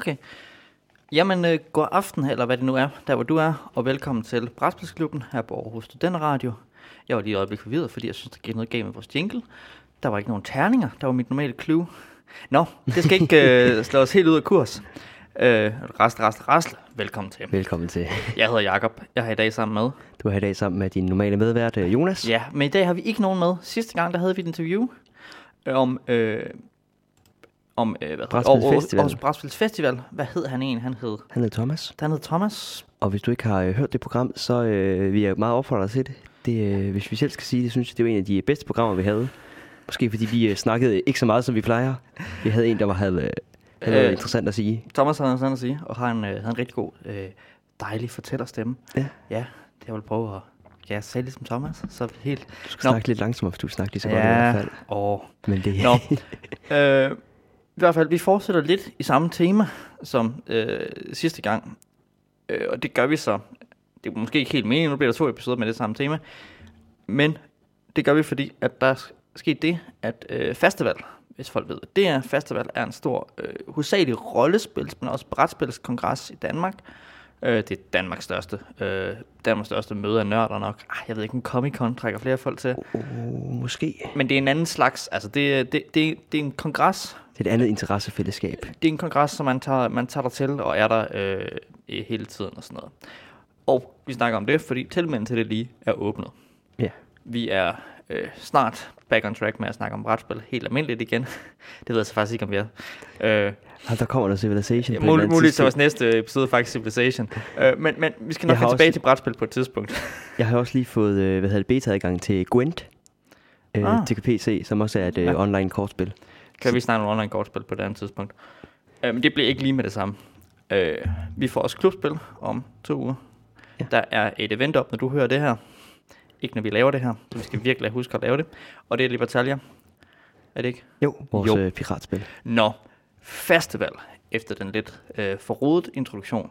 Okay. Jamen, øh, god aften, eller hvad det nu er, der hvor du er, og velkommen til Brætspilsklubben her på Aarhus Studenterradio. Jeg var lige et øjeblik forvirret, fordi jeg synes, der gik noget galt med vores jingle. Der var ikke nogen terninger, der var mit normale clue. Nå, det skal ikke øh, slå os helt ud af kurs. Øh, rast, rast, rast. Velkommen til. Velkommen til. Jeg hedder Jakob. Jeg har i dag sammen med. Du er her i dag sammen med din normale medvært, øh, Jonas. Ja, men i dag har vi ikke nogen med. Sidste gang, der havde vi et interview øh, om... Øh, om øh, hvad Brætspilsfestival. Aarhus Brætspils Festival. Hvad hed han egentlig? Han hed, Han hedder Thomas. han hed Thomas. Og hvis du ikke har øh, hørt det program, så øh, vil jeg meget opfordre dig til det. det øh, hvis vi selv skal sige det, synes jeg, det var en af de bedste programmer, vi havde. Måske fordi vi øh, snakkede ikke så meget, som vi plejer. Vi havde en, der var, havde, øh, havde Øh. interessant at sige. Thomas havde sådan at sige, og har en, øh, havde en rigtig god, øh, dejlig fortællerstemme. Ja. Ja, det jeg vil prøve at... Ja, sagde ligesom Thomas, så helt... Du skal snakke lidt langsommere, for du snakker lige så godt i ja, hvert fald. og... Men det, Nå, øh, i hvert fald, vi fortsætter lidt i samme tema som øh, sidste gang. Øh, og det gør vi så. Det er måske ikke helt meningen, nu bliver der to episoder med det samme tema. Men det gør vi, fordi at der er sket det, at øh, festival, hvis folk ved, det er, festival er en stor, øh, hovedsagelig rollespils, men også brætspilskongres i Danmark. Øh, det er Danmarks største, øh, Danmarks største møde af nørder nok. Ej, jeg ved ikke, en Comic-Con trækker flere folk til. oh, måske. Men det er en anden slags, altså det, er- det, det, det er en kongres. Det er et andet interessefællesskab. Det er en kongres, som man tager, man tager der til og er der øh, hele tiden og sådan noget. Og vi snakker om det, fordi tilmeldingen til det lige er åbnet. Ja. Vi er øh, snart back on track med at snakke om brætspil helt almindeligt igen. det ved jeg så faktisk ikke, om vi er. Øh, Og der kommer der Civilization andet muligt så tidspunkt. vores næste episode faktisk Civilization. Øh, men, men vi skal nok have tilbage også- til brætspil på et tidspunkt. Jeg har også lige fået øh, hvad hedder det, beta-adgang til Gwent. Øh, Ah. til PC, som også er et øh, Ja. online kortspil. Kan vi snakke om online kortspil på et andet tidspunkt. Øh, men det bliver ikke lige med det samme. Øh, vi får også klubspil om to uger. Ja. Ja. Der er et event op, når du hører det her. Ikke når vi laver det her. Så vi skal virkelig huske at lave det. Og det er Libertalia. Er det ikke? Jo, vores Jo. Øh, piratspil. Nå, festival, efter den lidt øh, forrodet introduktion.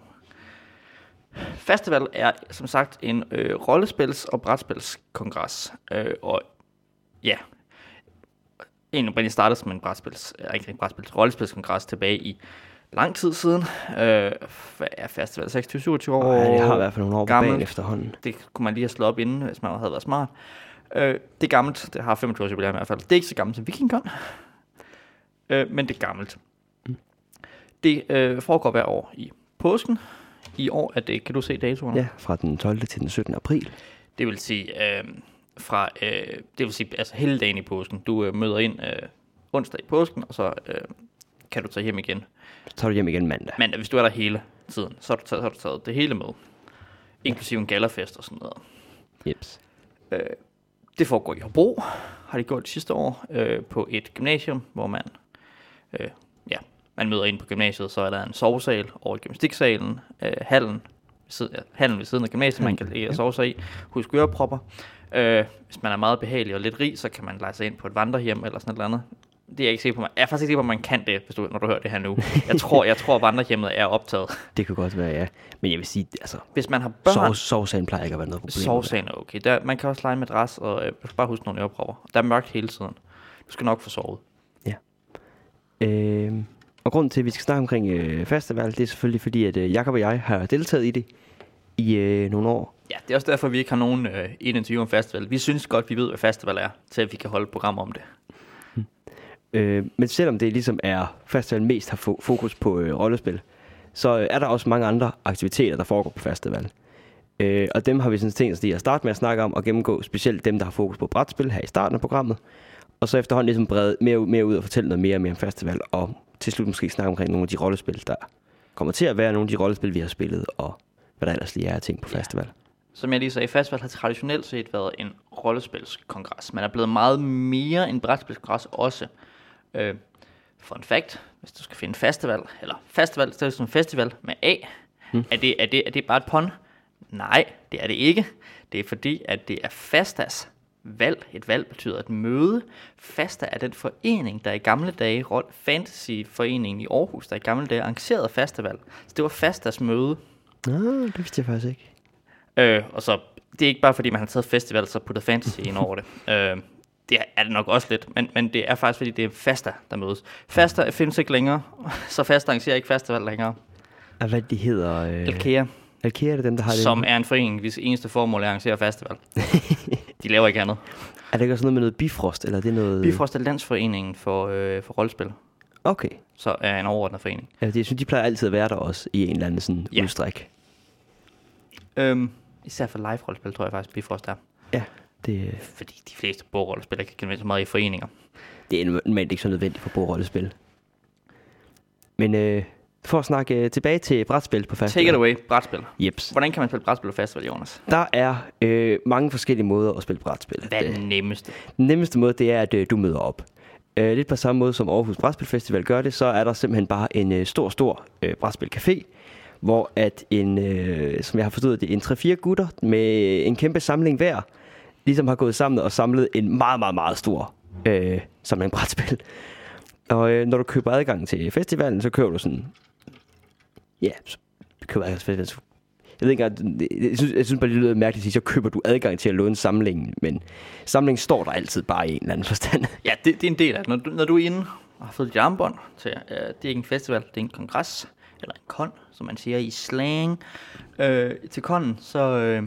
Festival er som sagt en øh, rollespils- og brætspilskongres. Øh, og ja, en oprindeligt startede som en brætspils, ikke en brætspils, rollespilskongres tilbage i lang tid siden. Øh, hvad er festival 26-27 år? Ja, det har i hvert fald nogle år på gammelt. banen efterhånden. Det kunne man lige have slået op inden, hvis man havde været smart. Øh, det er gammelt. Det har 25 års jubilæum i hvert fald. Det er ikke så gammelt som Vikingkon. Øh, men det er gammelt. Det øh, foregår hver år i påsken. I år er det, kan du se datoerne? Ja, fra den 12. til den 17. april. Det vil sige, øh, fra, øh, det vil sige altså hele dagen i påsken. Du øh, møder ind øh, onsdag i påsken, og så øh, kan du tage hjem igen. Så tager du hjem igen mandag. Men hvis du er der hele tiden, så har du taget, så har du taget det hele med. Inklusive en gallerfest og sådan noget. Jeps. Øh, det foregår i Hobro, har de gjort de sidste år, øh, på et gymnasium, hvor man, øh, ja, man møder ind på gymnasiet, så er der en sovesal over i gymnastiksalen, øh, hallen, siden, ja, hallen ved siden af gymnasiet, man kan ligge og sove sig i, husk ørepropper. Øh, hvis man er meget behagelig og lidt rig, så kan man lege sig ind på et vandrehjem eller sådan et eller andet. Det er jeg ikke sikker på, man, jeg er faktisk ikke sikker på, at man kan det, hvis du, når du hører det her nu. Jeg tror, jeg tror, at vandrehjemmet er optaget. Det kan godt være, ja. Men jeg vil sige, altså, Hvis man har børn, sove, sovesagen plejer ikke at være noget problem. Sovesagen er okay. Der, man kan også lege med madras, og øh, bare huske nogle ørepropper. Der er mørkt hele tiden. Du skal nok få sovet. Øh, og grunden til, at vi skal snakke omkring øh, festival, det er selvfølgelig fordi, at øh, Jakob og jeg har deltaget i det i øh, nogle år. Ja, det er også derfor, vi ikke har nogen øh, en interview om festival. Vi synes godt, vi ved, hvad festival er, til at vi kan holde et program om det. Øh, men selvom det ligesom er festival mest har fo- fokus på øh, rollespil, så øh, er der også mange andre aktiviteter, der foregår på festival. Øh, og dem har vi sådan tænkt os lige at starte med at snakke om og gennemgå, specielt dem, der har fokus på brætspil her i starten af programmet. Og så efterhånden ligesom brede mere, ud- mere ud og fortælle noget mere og mere om festival, og til slut måske snakke omkring nogle af de rollespil, der kommer til at være nogle af de rollespil, vi har spillet, og hvad der ellers lige er ting på Ja. festival. Som jeg lige sagde, festival har traditionelt set været en rollespilskongres. Man er blevet meget mere en brætspilskongres også. Øh, fun fact, hvis du skal finde festival, eller festival, så er det som festival med A. Hmm. Er, det, er, det, er det bare et pun? Nej, det er det ikke. Det er fordi, at det er Fastas valg. Et valg betyder et møde. Fasta er den forening, der i gamle dage, Fantasy-foreningen i Aarhus, der i gamle dage arrangerede Fastavalg. Så det var Fastas møde. Nå, det vidste jeg faktisk ikke. Øh, og så, det er ikke bare fordi, man har taget festival, så puttet fantasy ind over det. Øh, det er det nok også lidt, men, men det er faktisk, fordi det er Fasta, der mødes. Fasta findes ikke længere, så Fasta arrangerer ikke festival længere. Og hvad de hedder? Øh, Alkea, Alkea er det dem, der har det? som er en forening, hvis eneste formål er at arrangere festival. De laver ikke andet. Er det ikke også noget med noget Bifrost, eller er det noget... Bifrost er landsforeningen for, øh, for rollespil, Okay. så er en overordnet forening. Ja, det, jeg synes, de plejer altid at være der også, i en eller anden sådan Ja. udstræk. Øhm, især for live-rollespil, tror jeg faktisk, Bifrost er. Ja, det, Fordi de fleste bordrollespil ikke kan så meget i foreninger. det er normalt ikke så nødvendigt for bordrollespil. Men øh, for at snakke øh, tilbage til brætspil på festival. Take it away, brætspil. Jeps. Hvordan kan man spille brætspil på festival, Jonas? Der er øh, mange forskellige måder at spille brætspil. Hvad er den nemmeste? Den nemmeste måde, det er, at øh, du møder op. Øh, lidt på samme måde som Aarhus Brætspil Festival gør det, så er der simpelthen bare en øh, stor, stor øh, brætspilcafé, hvor at en, øh, som jeg har forstået det, en 3-4 gutter med en kæmpe samling hver, ligesom har gået sammen og samlet en meget, meget, meget stor øh, samling brætspil. Og øh, når du køber adgang til festivalen, så køber du sådan, ja, så køber adgang til festivalen, så jeg ved ikke engang, jeg synes, jeg synes bare, det lyder mærkeligt at sige, så køber du adgang til at låne samlingen, men samlingen står der altid bare i en eller anden forstand. Ja, det, det er en del af det. Når du, når du er inde og har fået dit armbånd til, øh, det er ikke en festival, det er en kongres, eller en kon, som man siger i slang, øh, til konen, så, øh,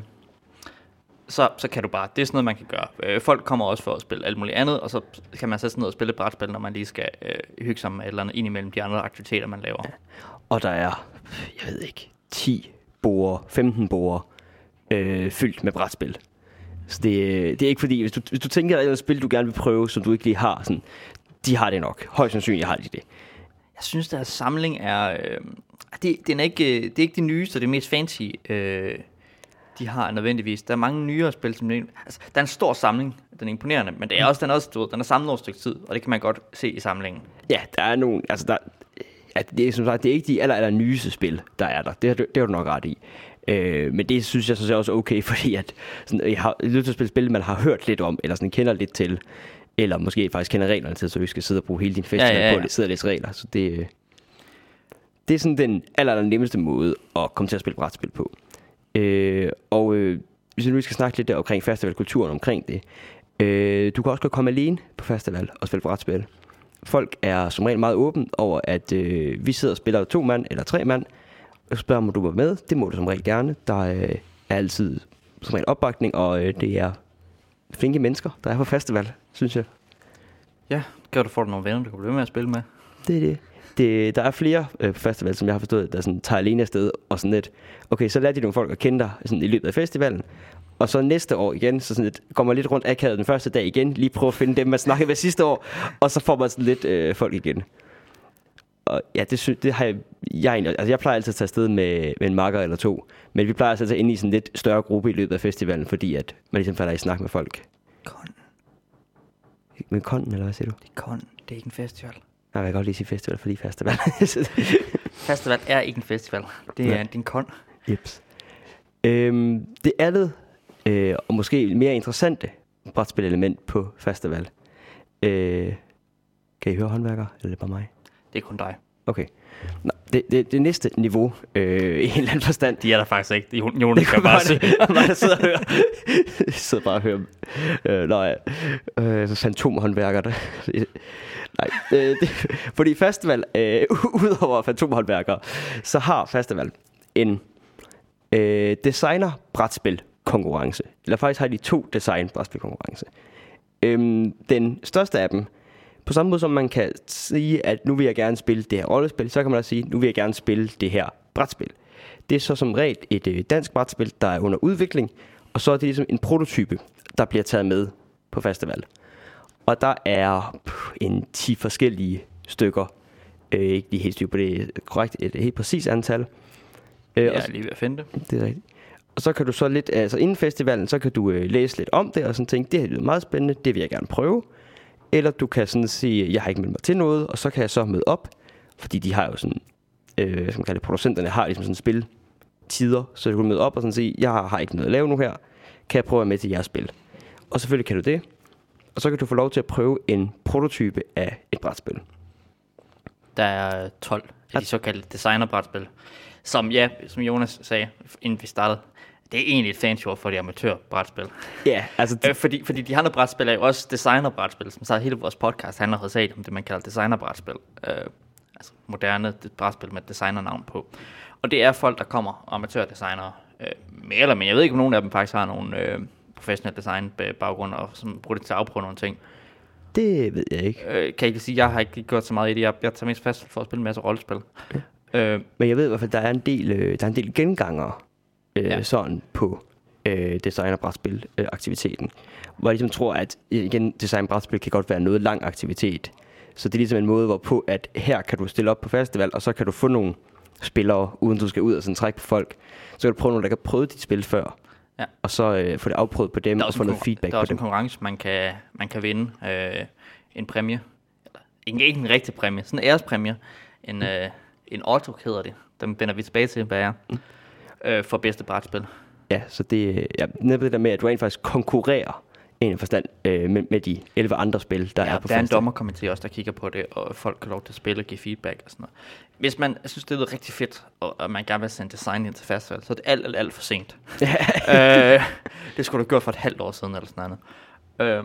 så, så kan du bare, det er sådan noget, man kan gøre. Øh, folk kommer også for at spille alt muligt andet, og så kan man sætte sig ned og spille et brætspil, når man lige skal øh, hygge sig med et eller andet ind imellem de andre aktiviteter, man laver. Og der er, jeg ved ikke, 10 borer, 15 borer øh, fyldt med brætspil. Så det, det er ikke fordi, hvis du, hvis du tænker, at et spil, du gerne vil prøve, som du ikke lige har, sådan, de har det nok. Højst sandsynligt har de det. Jeg synes, deres samling er... Øh, det, den er ikke, øh, det er ikke det nyeste, det mest fancy, øh, de har nødvendigvis. Der er mange nyere spil, som... Altså, der er en stor samling, den er imponerende, men det er også, den er også, du ved, den er samlet over et stykke tid, og det kan man godt se i samlingen. Ja, der er nogle, altså der, at det er som sagt, det er ikke de aller, aller nyeste spil, der er der. Det har det har du nok ret i. Øh, men det synes jeg så også er okay, fordi at sådan, jeg har lyttet til at spille spil, man har hørt lidt om, eller sådan kender lidt til, eller måske faktisk kender reglerne til, så ikke skal sidde og bruge hele din festival Ja, ja, ja. på at sidde og læse regler. Så det, øh, det er sådan den aller, aller nemmeste måde at komme til at spille brætspil på. Øh, og øh, hvis vi nu skal snakke lidt der omkring festivalkulturen omkring det. Øh, du kan også godt komme alene på festival og spille brætspil. Folk er som regel meget åbne over, at øh, vi sidder og spiller to mand eller tre mand, og spørger, om du var med. Det må du som regel gerne. Der øh, er altid som regel opbakning, og øh, det er flinke mennesker, der er på festival, synes jeg. Ja, gør du får du nogle venner, du kan blive med at spille med. Det er det. det der er flere øh, på festival, som jeg har forstået, der sådan, tager alene afsted og sådan lidt, okay, så lærer de nogle folk at kende dig sådan, i løbet af festivalen, og så næste år igen, så sådan lidt, går man lidt rundt akavet den første dag igen, lige prøve at finde dem, man snakkede med sidste år, og så får man sådan lidt øh, folk igen. Og ja, det, synes, det har jeg, jeg, altså jeg plejer altid at tage afsted med, med en makker eller to, men vi plejer altså at tage ind i sådan en lidt større gruppe i løbet af festivalen, fordi at man ligesom falder i snak med folk. Kon, Med konden, eller hvad siger du? det er kon, det er ikke en festival. Nej, jeg kan godt lige sige festival, fordi festival. Festival er ikke en festival. Det er, er en kon. Jeps. Øhm, det andet, øh, og måske mere interessante brætspil-element på festival. Øh, kan I høre håndværker, eller er det bare mig? Det er kun dig. Okay. Nå, det, det, det næste niveau, øh, i en eller anden forstand, De er der faktisk ikke. Jonas det kan bare se. der sidder og hører. Jeg sidder bare og hører. Øh, nå ja. Øh, så fantomhåndværker. Nej. Øh, det, fordi festival, øh, udover fantomhåndværkere, så har festival en øh, designer brætspil konkurrence. Eller faktisk har de to design brætspil konkurrence. Øhm, den største af dem, på samme måde som man kan sige, at nu vil jeg gerne spille det her rollespil, så kan man også sige, nu vil jeg gerne spille det her brætspil. Det er så som regel et øh, dansk brætspil, der er under udvikling, og så er det ligesom en prototype, der bliver taget med på festival. Og der er pff, en 10 forskellige stykker. Øh, ikke lige helt styr på det korrekt, et helt præcis antal. Øh, Jeg er lige ved at finde det. det er rigtigt. Og så kan du så lidt, altså inden festivalen, så kan du øh, læse lidt om det, og sådan tænke, det her lyder meget spændende, det vil jeg gerne prøve. Eller du kan sådan sige, jeg har ikke meldt mig til noget, og så kan jeg så møde op, fordi de har jo sådan, øh, hvad skal man kalde det, producenterne har ligesom sådan spil tider, så du kan møde op og sådan sige, jeg har, har ikke noget at lave nu her, kan jeg prøve at være med til jeres spil? Og selvfølgelig kan du det, og så kan du få lov til at prøve en prototype af et brætspil. Der er 12 af de såkaldte designerbrætspil. Som, ja, som Jonas sagde, inden vi startede, det er egentlig et fanshort for de amatørbrætspil. Ja, altså... Øh, fordi, fordi de andre brætspil er jo også designerbrætspil, som så hele vores podcast handler hovedsageligt om det, man kalder designerbrætspil. Øh, altså moderne brætspil med designernavn på. Og det er folk, der kommer, amatørdesignere, øh, mere eller mindre. Jeg ved ikke, om nogen af dem faktisk har nogle øh, professionelle design baggrund, og som bruger det til at afprøve nogle ting. Det ved jeg ikke. Øh, kan jeg ikke sige, jeg har ikke gjort så meget i det. Jeg, jeg tager mest fast for at spille en masse rollespil. Okay. Øh, Men jeg ved i hvert fald, der er en del, øh, der er en del genganger øh, ja. sådan på øh, designerbrætspil-aktiviteten. Øh, hvor jeg ligesom tror, at igen, designbrætspil kan godt være noget lang aktivitet. Så det er ligesom en måde, hvorpå at her kan du stille op på festival, og så kan du få nogle spillere, uden du skal ud og sådan trække på folk. Så kan du prøve nogle, der kan prøve dit spil før. Ja. Og så øh, få det afprøvet på dem, og få noget feedback på dem. Der er også en konkurrence, man kan, man kan vinde. Øh, en præmie. Eller, ikke, ikke en rigtig præmie, sådan en ærespræmie. En, mm. øh, en Otto hedder det. Den vender vi tilbage til, hvad er. Mm. Øh, for bedste brætspil. Ja, så det ja, netop det der med, at du rent faktisk konkurrerer en forstand øh, med, med de 11 andre spil, der ja, er på der er en dommerkomité også, der kigger på det, og folk kan lov til at spille og give feedback og sådan noget. Hvis man synes, det lyder rigtig fedt, og, og man gerne vil sende design ind til festival, så er det alt, alt, alt for sent. øh, det skulle du have gjort for et halvt år siden, eller sådan noget. Øh,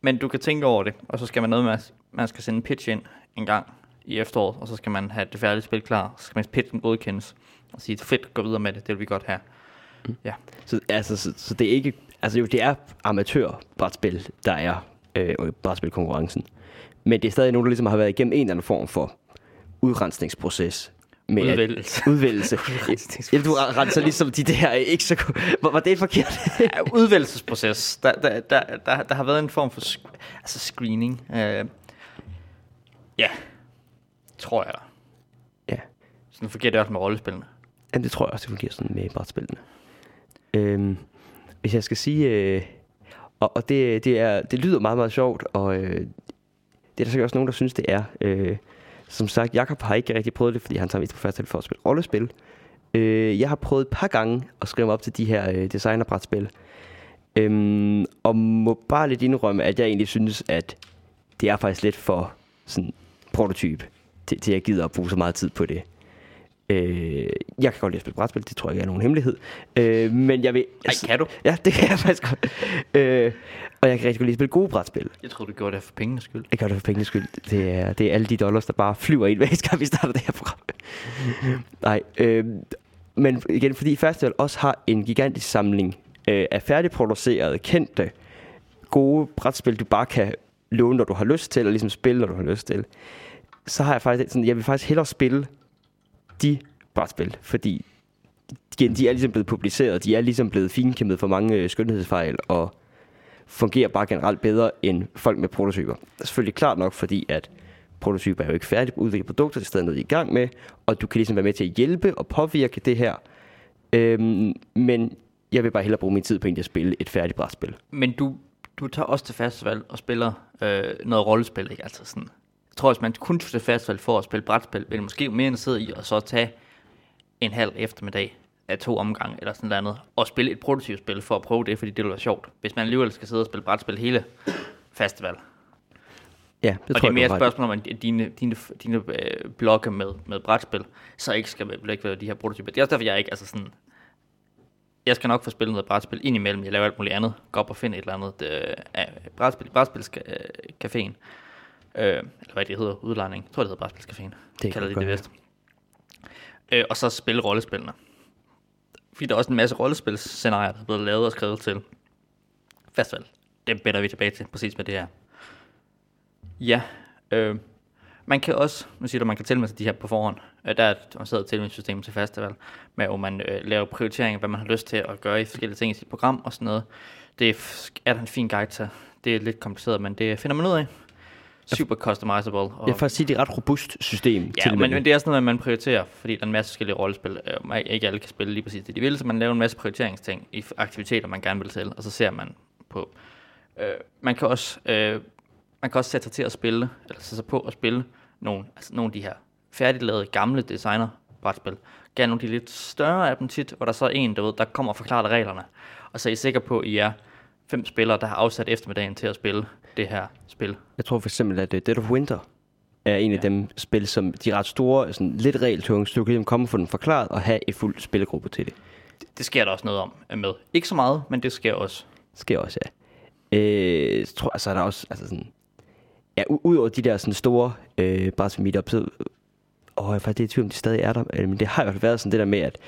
men du kan tænke over det, og så skal man noget med, at man skal sende en pitch ind en gang i efteråret, og så skal man have det færdige spil klar, så skal man pitchen godkendes, og sige, fedt, gå videre med det, det vil vi godt have. Mm. Ja. Så, altså, så, så det er ikke, altså jo, det er amatør-brætspil, der er øh, brætspilkonkurrencen. Men det er stadig nogen, der ligesom har været igennem en eller anden form for udrensningsproces. Med udvælgelse. At, udvælgelse. ja, du renser ligesom de der ikke så... Var, var det forkert? ja, udvælgelsesproces. Der, der, der, der, der har været en form for sk- altså screening. Øh, ja, tror jeg. Ja. Sådan fungerer det også med rollespillene. Ja, det tror jeg også, det fungerer sådan med brætspillene. Øhm, hvis jeg skal sige... Øh, og og det, det, er, det lyder meget, meget sjovt, og øh, det er der sikkert også nogen, der synes, det er. Øh, som sagt, Jakob har ikke rigtig prøvet det, fordi han tager mest på første for at spille rollespil. Øh, jeg har prøvet et par gange at skrive mig op til de her øh, designerbrætspil. Øhm, og må bare lidt indrømme, at jeg egentlig synes, at det er faktisk lidt for sådan prototyp, til, til jeg gider at bruge så meget tid på det. Øh, jeg kan godt lide at spille brætspil, det tror jeg ikke er nogen hemmelighed. Øh, men jeg vil... Ej, kan du? Ja, det kan jeg faktisk godt. Øh, og jeg kan rigtig godt lide at spille gode brætspil. Jeg tror du gjorde det for pengenes skyld. Jeg gør det for pengenes skyld. Det er, det er alle de dollars, der bare flyver ind, hver gang vi starter det her program. Nej, øh, men igen, fordi Festival også har en gigantisk samling øh, af færdigproducerede, kendte, gode brætspil, du bare kan låne, når du har lyst til, eller ligesom spille, når du har lyst til. Så har jeg faktisk sådan, jeg vil faktisk hellere spille de brætspil, fordi igen, de er ligesom blevet publiceret, de er ligesom blevet finkæmmet for mange øh, skønhedsfejl, og fungerer bare generelt bedre end folk med prototyper. Det er selvfølgelig klart nok, fordi at prototyper er jo ikke færdige på udvikle produkter, det er stadig noget, I er i gang med, og du kan ligesom være med til at hjælpe og påvirke det her. Øhm, men jeg vil bare hellere bruge min tid på egentlig at spille et færdigt brætspil. Men du, du tager også til festival og spiller øh, noget rollespil, ikke? Altså sådan, jeg tror, hvis man kun tog til festival for at spille brætspil, ville måske mere end sidde i og så tage en halv eftermiddag af to omgange eller sådan noget andet, og spille et prototypspil for at prøve det, fordi det vil være sjovt. Hvis man alligevel skal sidde og spille brætspil hele festival. Ja, det og tror det er mere et spørgsmål om, at dine, dine, dine øh, blokke med, med brætspil, så ikke skal vil ikke være de her prototyper. Det er også derfor, jeg ikke, altså sådan, jeg skal nok få spillet noget brætspil ind imellem. Jeg laver alt muligt andet. Gå op og finde et eller andet øh, brætspil i brætspilscaféen. Øh, eller hvad det hedder, udlejning. Jeg tror, det hedder brætspilscaféen. Det kalder de det vist. Øh, og så spille rollespillene. Fordi der er også en masse rollespilscenarier, der er blevet lavet og skrevet til festival. Det bænder vi tilbage til, præcis med det her. Ja, øh, man kan også, nu siger du, man kan tilmelde sig de her på forhånd. Øh, der er et avanceret tilmeldingssystem til festival, med hvor man øh, laver prioriteringer, hvad man har lyst til at gøre i forskellige ting i sit program og sådan noget. Det er der en fin guide til. Det er lidt kompliceret, men det finder man ud af super customizable. Og jeg får sige, det er et ret robust system. Ja, til men, men det er sådan noget, man prioriterer, fordi der er en masse forskellige rollespil. Øh, ikke alle kan spille lige præcis det, de vil, så man laver en masse prioriteringsting i aktiviteter, man gerne vil til, og så ser man på. Øh, man kan også øh, man kan også sætte sig til at spille, eller sætte sig på at spille nogle, altså nogle af de her færdiglavede gamle designer brætspil. Gerne nogle af de lidt større af dem tit, hvor der så er en, der, ved, der kommer og forklarer reglerne. Og så er I sikker på, at I er fem spillere, der har afsat eftermiddagen til at spille det her spil. Jeg tror for eksempel, at uh, Dead of Winter er en ja. af dem spil, som de er ret store, sådan lidt regeltunge, så du kan komme og få den forklaret og have et fuldt spillegruppe til det. Det, det sker der også noget om øh, med. Ikke så meget, men det sker også. sker også, ja. Øh, så tror jeg, så er der også, altså sådan, ja, udover de der sådan store øh, brætspil meetup, så, åh, jeg er faktisk i tvivl, om de stadig er der, øh, men det har i hvert fald været sådan det der med, at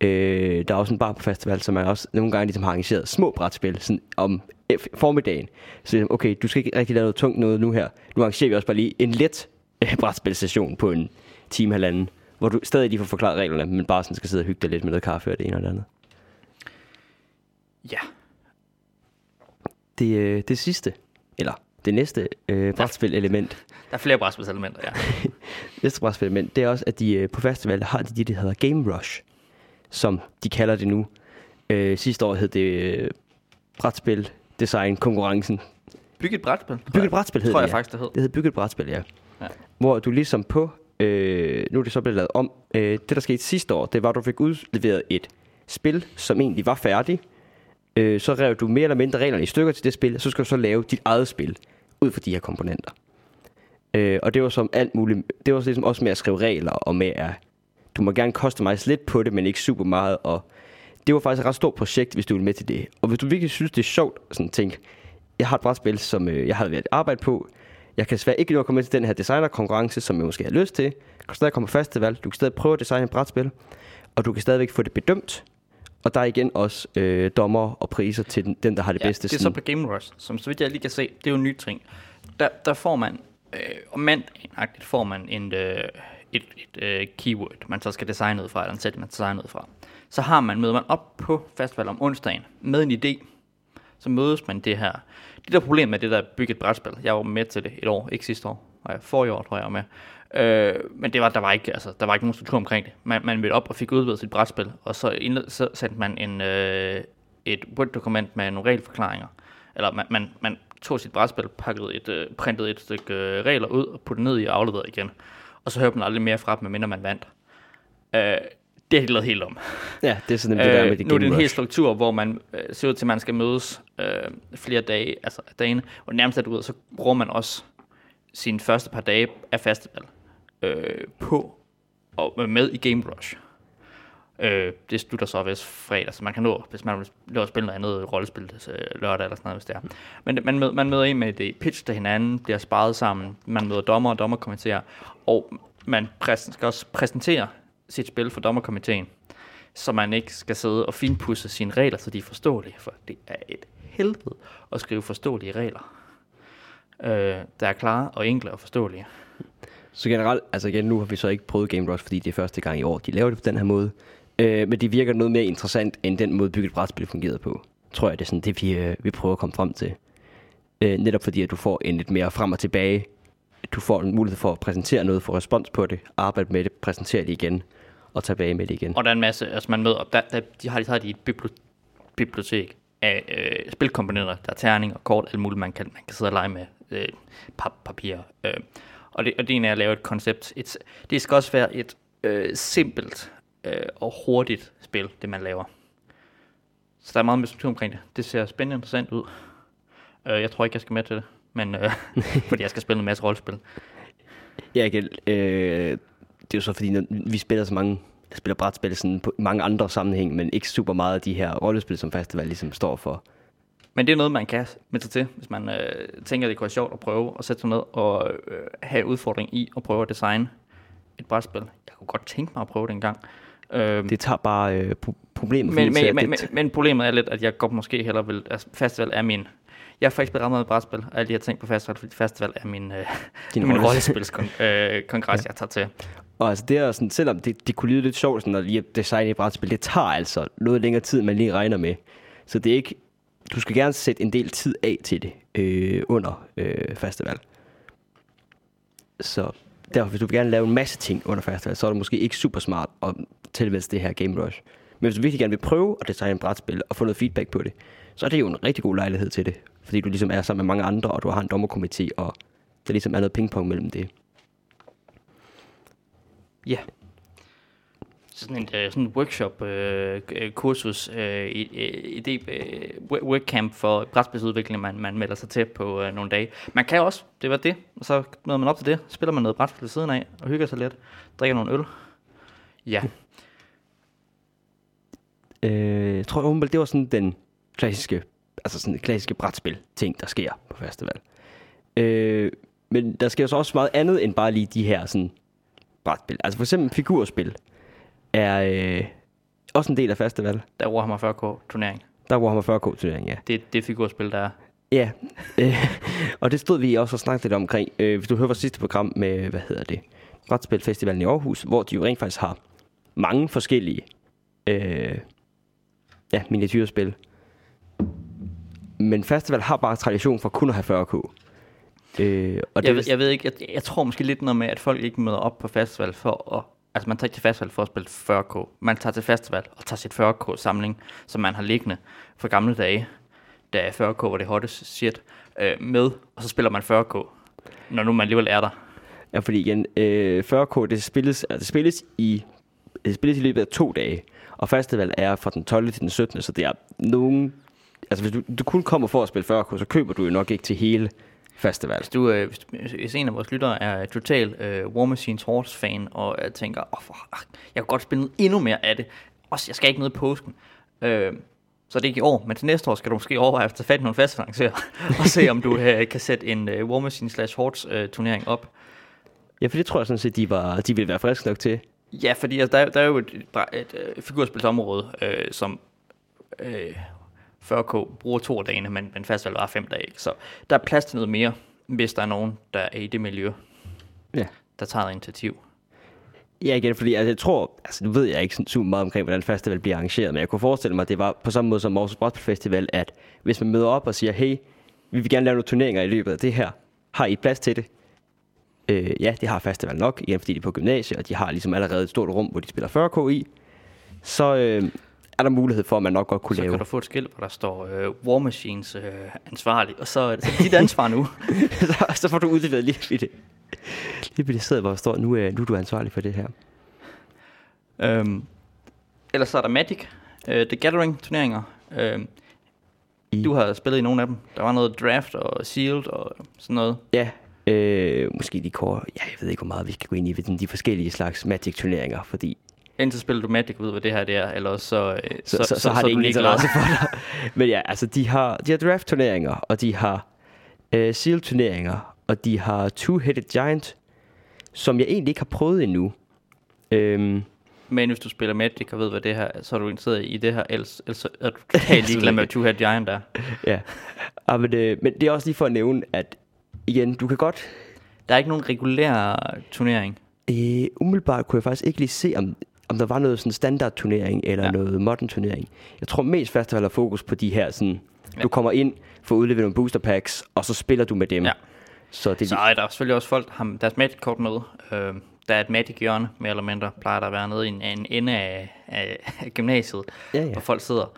øh, der er også en bar på festival, som man også nogle gange ligesom har arrangeret små brætspil, sådan om formiddagen. Så okay, du skal ikke rigtig lave noget tungt noget nu her. Nu arrangerer vi også bare lige en let øh, brætspilsession på en time halvanden, hvor du stadig lige får forklaret reglerne, men bare sådan skal sidde og hygge dig lidt med noget kaffe og det ene og det andet. Ja. Det, øh, det sidste, eller det næste øh, brætspil-element, Der er flere brætspilselementer, ja. næste brætspil-element, det er også, at de øh, på festival har de det, der hedder Game Rush, som de kalder det nu. Øh, sidste år hed det øh, brætspil design konkurrencen. Bygge et brætspil. Byg et brætspil hed tror det, jeg ja. faktisk, det hed. Det hed Byg et brætspil, ja. Ja. Hvor du ligesom på, øh, nu er det så blevet lavet om, øh, det der skete sidste år, det var, at du fik udleveret et spil, som egentlig var færdigt. Øh, så rev du mere eller mindre reglerne i stykker til det spil, så skal du så lave dit eget spil ud fra de her komponenter. Øh, og det var som alt muligt, det var ligesom også med at skrive regler og med at, du må gerne customize lidt på det, men ikke super meget, og det var faktisk et ret stort projekt, hvis du vil med til det. Og hvis du virkelig synes, det er sjovt, sådan tænk, jeg har et brætspil, som øh, jeg har været arbejde på, jeg kan desværre ikke nå at komme med til den her designerkonkurrence, som jeg måske har lyst til. Du kan stadig komme på festival, du kan stadig prøve at designe et brætspil, og du kan stadigvæk få det bedømt. Og der er igen også øh, dommer og priser til den, den der har det Ja, bedste. det er så på Game Rush, som så vidt jeg lige kan se, det er jo en ny ting. Der, der får man, øh, om mandagen får man en, øh, et, et øh, keyword, man så skal designe ud fra, eller en sæt, man designer ud fra. Så har man, møder man op på festival om onsdagen med en idé, så mødes man det her. Det der problem med det der bygge et brætspil, jeg var med til det et år, ikke sidste år, og jeg for i år, tror jeg, jeg var med. Øh, men det var, der, var ikke, altså, der var ikke nogen struktur omkring det. Man, man mødte op og fik udvidet sit brætspil, og så, indled, så sendte man en, øh, et Word-dokument med nogle regelforklaringer. Eller man, man, man tog sit brætspil, pakkede et, øh, printede et stykke øh, regler ud og puttede ned i og afleverede igen. Og så hørte man aldrig mere fra dem, medmindre man vandt. Øh, det er de lavet helt om. Ja, det er sådan det der med det Øh, nu er det en hel struktur, hvor man øh, ser ud til, at man skal mødes øh, flere dage, altså dagene, og nærmest er det ud, så bruger man også sine første par dage af festival øh, på og med i Game Rush. Øh, det slutter så vist fredag, så man kan nå, hvis man vil at spille noget andet rollespil øh, lørdag eller sådan noget, hvis det er. Men man, møder, man møder ind med det pitch til hinanden, bliver sparet sammen, man møder dommer og dommerkomiteer, og man præs- skal også præsentere sit spil for dommerkomiteen, så man ikke skal sidde og finpudse sine regler, så de er forståelige, for det er et helvede at skrive forståelige regler. Øh, der er klare og enkle og forståelige. Så generelt, altså igen, nu har vi så ikke prøvet Game Rush, fordi det er første gang i år, de laver det på den her måde. Øh, men det virker noget mere interessant, end den måde bygget brætspil fungerede på. Tror jeg, det er sådan det, vi, øh, vi prøver at komme frem til. Øh, netop fordi, at du får en lidt mere frem og tilbage. Du får en mulighed for at præsentere noget, få respons på det, arbejde med det, præsentere det igen, og tilbage med det igen. Og der er en masse, altså man møder op, der, der, de har, de har de et bibliotek af øh, spilkomponenter, der er terning og kort, alt muligt, man kan, man kan sidde og lege med øh, pap, papir. Øh. Og, det, og det ene er at lave et koncept. Et, det skal også være et øh, simpelt øh, og hurtigt spil, det man laver. Så der er meget med struktur omkring det. Det ser spændende og interessant ud. Øh, jeg tror ikke, jeg skal med til det, men øh, fordi jeg skal spille en masse rollespil. Ja, igen, øh, det er jo så fordi, når vi spiller så mange der spiller brætspil sådan på mange andre sammenhæng, men ikke super meget af de her rollespil, som festival ligesom står for. Men det er noget, man kan med sig til, hvis man øh, tænker, det kunne være sjovt at prøve at sætte sig ned og øh, have udfordring i at prøve at designe et brætspil. Jeg kunne godt tænke mig at prøve det en gang. Øh, Det tager bare øh, pro- problemet men, men, men, men, men problemet er lidt, at jeg godt måske hellere vil... Altså, festival er min... Jeg har faktisk spillet ret meget brætspil, og alle de her ting på festival, fordi festival er min, øh, Din min rolle- rollespilskongres, øh, kongres, jeg tager til. Og altså det er sådan, selvom det, det kunne lyde lidt sjovt, sådan at lige designe et brætspil, det tager altså noget længere tid, end man lige regner med. Så det er ikke, du skal gerne sætte en del tid af til det øh, under øh, festival. Så derfor, hvis du vil gerne lave en masse ting under festival, så er det måske ikke super smart at tilvælge det her Game Rush. Men hvis du virkelig gerne vil prøve at designe et brætspil og få noget feedback på det, så er det jo en rigtig god lejlighed til det. Fordi du ligesom er sammen med mange andre, og du har en dommerkomité, og der ligesom er noget pingpong mellem det. Ja. Sådan en øh, sådan en workshop, øh, øh, kursus, øh, i- øh, idé, øh, workcamp for brætspilsudvikling, man, man melder sig til på øh, nogle dage. Man kan også, det var det, og så møder man op til det, spiller man noget brætspil ved siden af, og hygger sig lidt, drikker nogle øl. Ja, Øh, jeg tror, Rumble, det var sådan den klassiske, altså sådan en klassiske brætspil ting, der sker på festival. Øh, men der sker så også meget andet end bare lige de her sådan brætspil. Altså for eksempel figurspil er øh, også en del af festival. Der er Warhammer 40K turnering. Der er Warhammer 40K turnering, ja. Det er det figurspil, der er. Ja, øh, og det stod vi også og snakkede lidt omkring. Øh, hvis du hører vores sidste program med, hvad hedder det, Brætspilfestivalen i Aarhus, hvor de jo rent faktisk har mange forskellige øh, ja, miniatyrspil. Men festival har bare tradition for kun at have 40k. Øh, og det Jeg, er ved, jeg ved ikke, jeg, jeg tror måske lidt noget med, at folk ikke møder op på festival for at... Altså, man tager ikke til festival for at spille 40K. Man tager til festival og tager sit 40K-samling, som man har liggende fra gamle dage, da 40K var det hottest shit, øh, med, og så spiller man 40K, når nu man alligevel er der. Ja, fordi igen, øh, 40K, det spilles, altså, det spilles i det spilles i løbet af to dage, og festival er fra den 12. til den 17. Så det er nogen... Altså, hvis du, du kun kommer for at spille 40K, så køber du jo nok ikke til hele festival. Hvis, du, øh, hvis, du- hvis en af vores lyttere er total øh, War Machines Horse fan, og jeg tænker, oh, for, jeg kan godt spille noget endnu mere af det, også jeg skal ikke ned i påsken, øh, så det er ikke i år, men til næste år skal du måske overveje at tage fat i nogle festivalarrangører, og se om du øh, kan sætte en øh, War Machine slash Horse øh, turnering op. Ja, for det tror jeg sådan set, de, var, de ville være friske nok til. Ja, fordi altså, der, er- der er jo et, et, et, et figurspilsområde, øh, som øh, 40K bruger to af dagene, men, men festival var fem dage. Ikke? Så der er plads til noget mere, hvis der er nogen, der er i det miljø, Ja. der tager initiativ. Ja, igen, fordi altså, jeg tror, altså nu ved jeg ikke sådan super meget omkring, hvordan festival bliver arrangeret, men jeg kunne forestille mig, at det var på samme måde som Aarhus Brætspil Festival, at hvis man møder op og siger, hey, vi vil gerne lave nogle turneringer i løbet af det her, har I plads til det? Øh, ja, det har festival nok, igen, fordi de er på gymnasiet, og de har ligesom allerede et stort rum, hvor de spiller 40K i. Så øh, er der mulighed for, at man nok godt kunne Så lave. kan du få et skilt, hvor der står øh, War Machines øh, ansvarlig, og så er det så det dit ansvar nu. så, så får du udleveret lige bitte, lige bitte sted, hvor der står, nu, er, nu er du ansvarlig for det her. øhm, ellers så er der Magic, øh, The Gathering turneringer. Øhm, I- du har spillet i nogle af dem. Der var noget draft og sealed og sådan noget. Ja, øh, måske de kår, ja, jeg ved ikke, hvor meget vi skal gå ind i ved de forskellige slags Magic-turneringer, fordi Enten spiller du Magic ved, hvad det her det er, eller også så, øh, så, så, så, så, har er det ingen interesse for dig. Men ja, altså de har, de har draft-turneringer, og de har øh, seal-turneringer, og de har two-headed giant, som jeg egentlig ikke har prøvet endnu. Øhm, Men hvis du spiller Magic og ved, hvad det her er, så er du interesseret i det her, ellers, ellers er du totalt ligeglad med, hvad Two Head Giant er. ja, ah, men, øh, men det er også lige for at nævne, at igen, du kan godt Der er ikke nogen regulær turnering. Øh, umiddelbart kunne jeg faktisk ikke lige se, om, om der var noget sådan standard turnering eller Ja. noget modern turnering. Jeg tror mest festival har fokus på de her sådan, Ja. du kommer ind, får udleveret nogle booster packs, og så spiller du med dem. Ja. Så det Så er der selvfølgelig også folk, der har deres Magic-kort med. Øh, der er et Magic-hjørne, mere eller mindre, plejer der at være nede i en, en ende af, af, af gymnasiet, Ja, ja. hvor folk sidder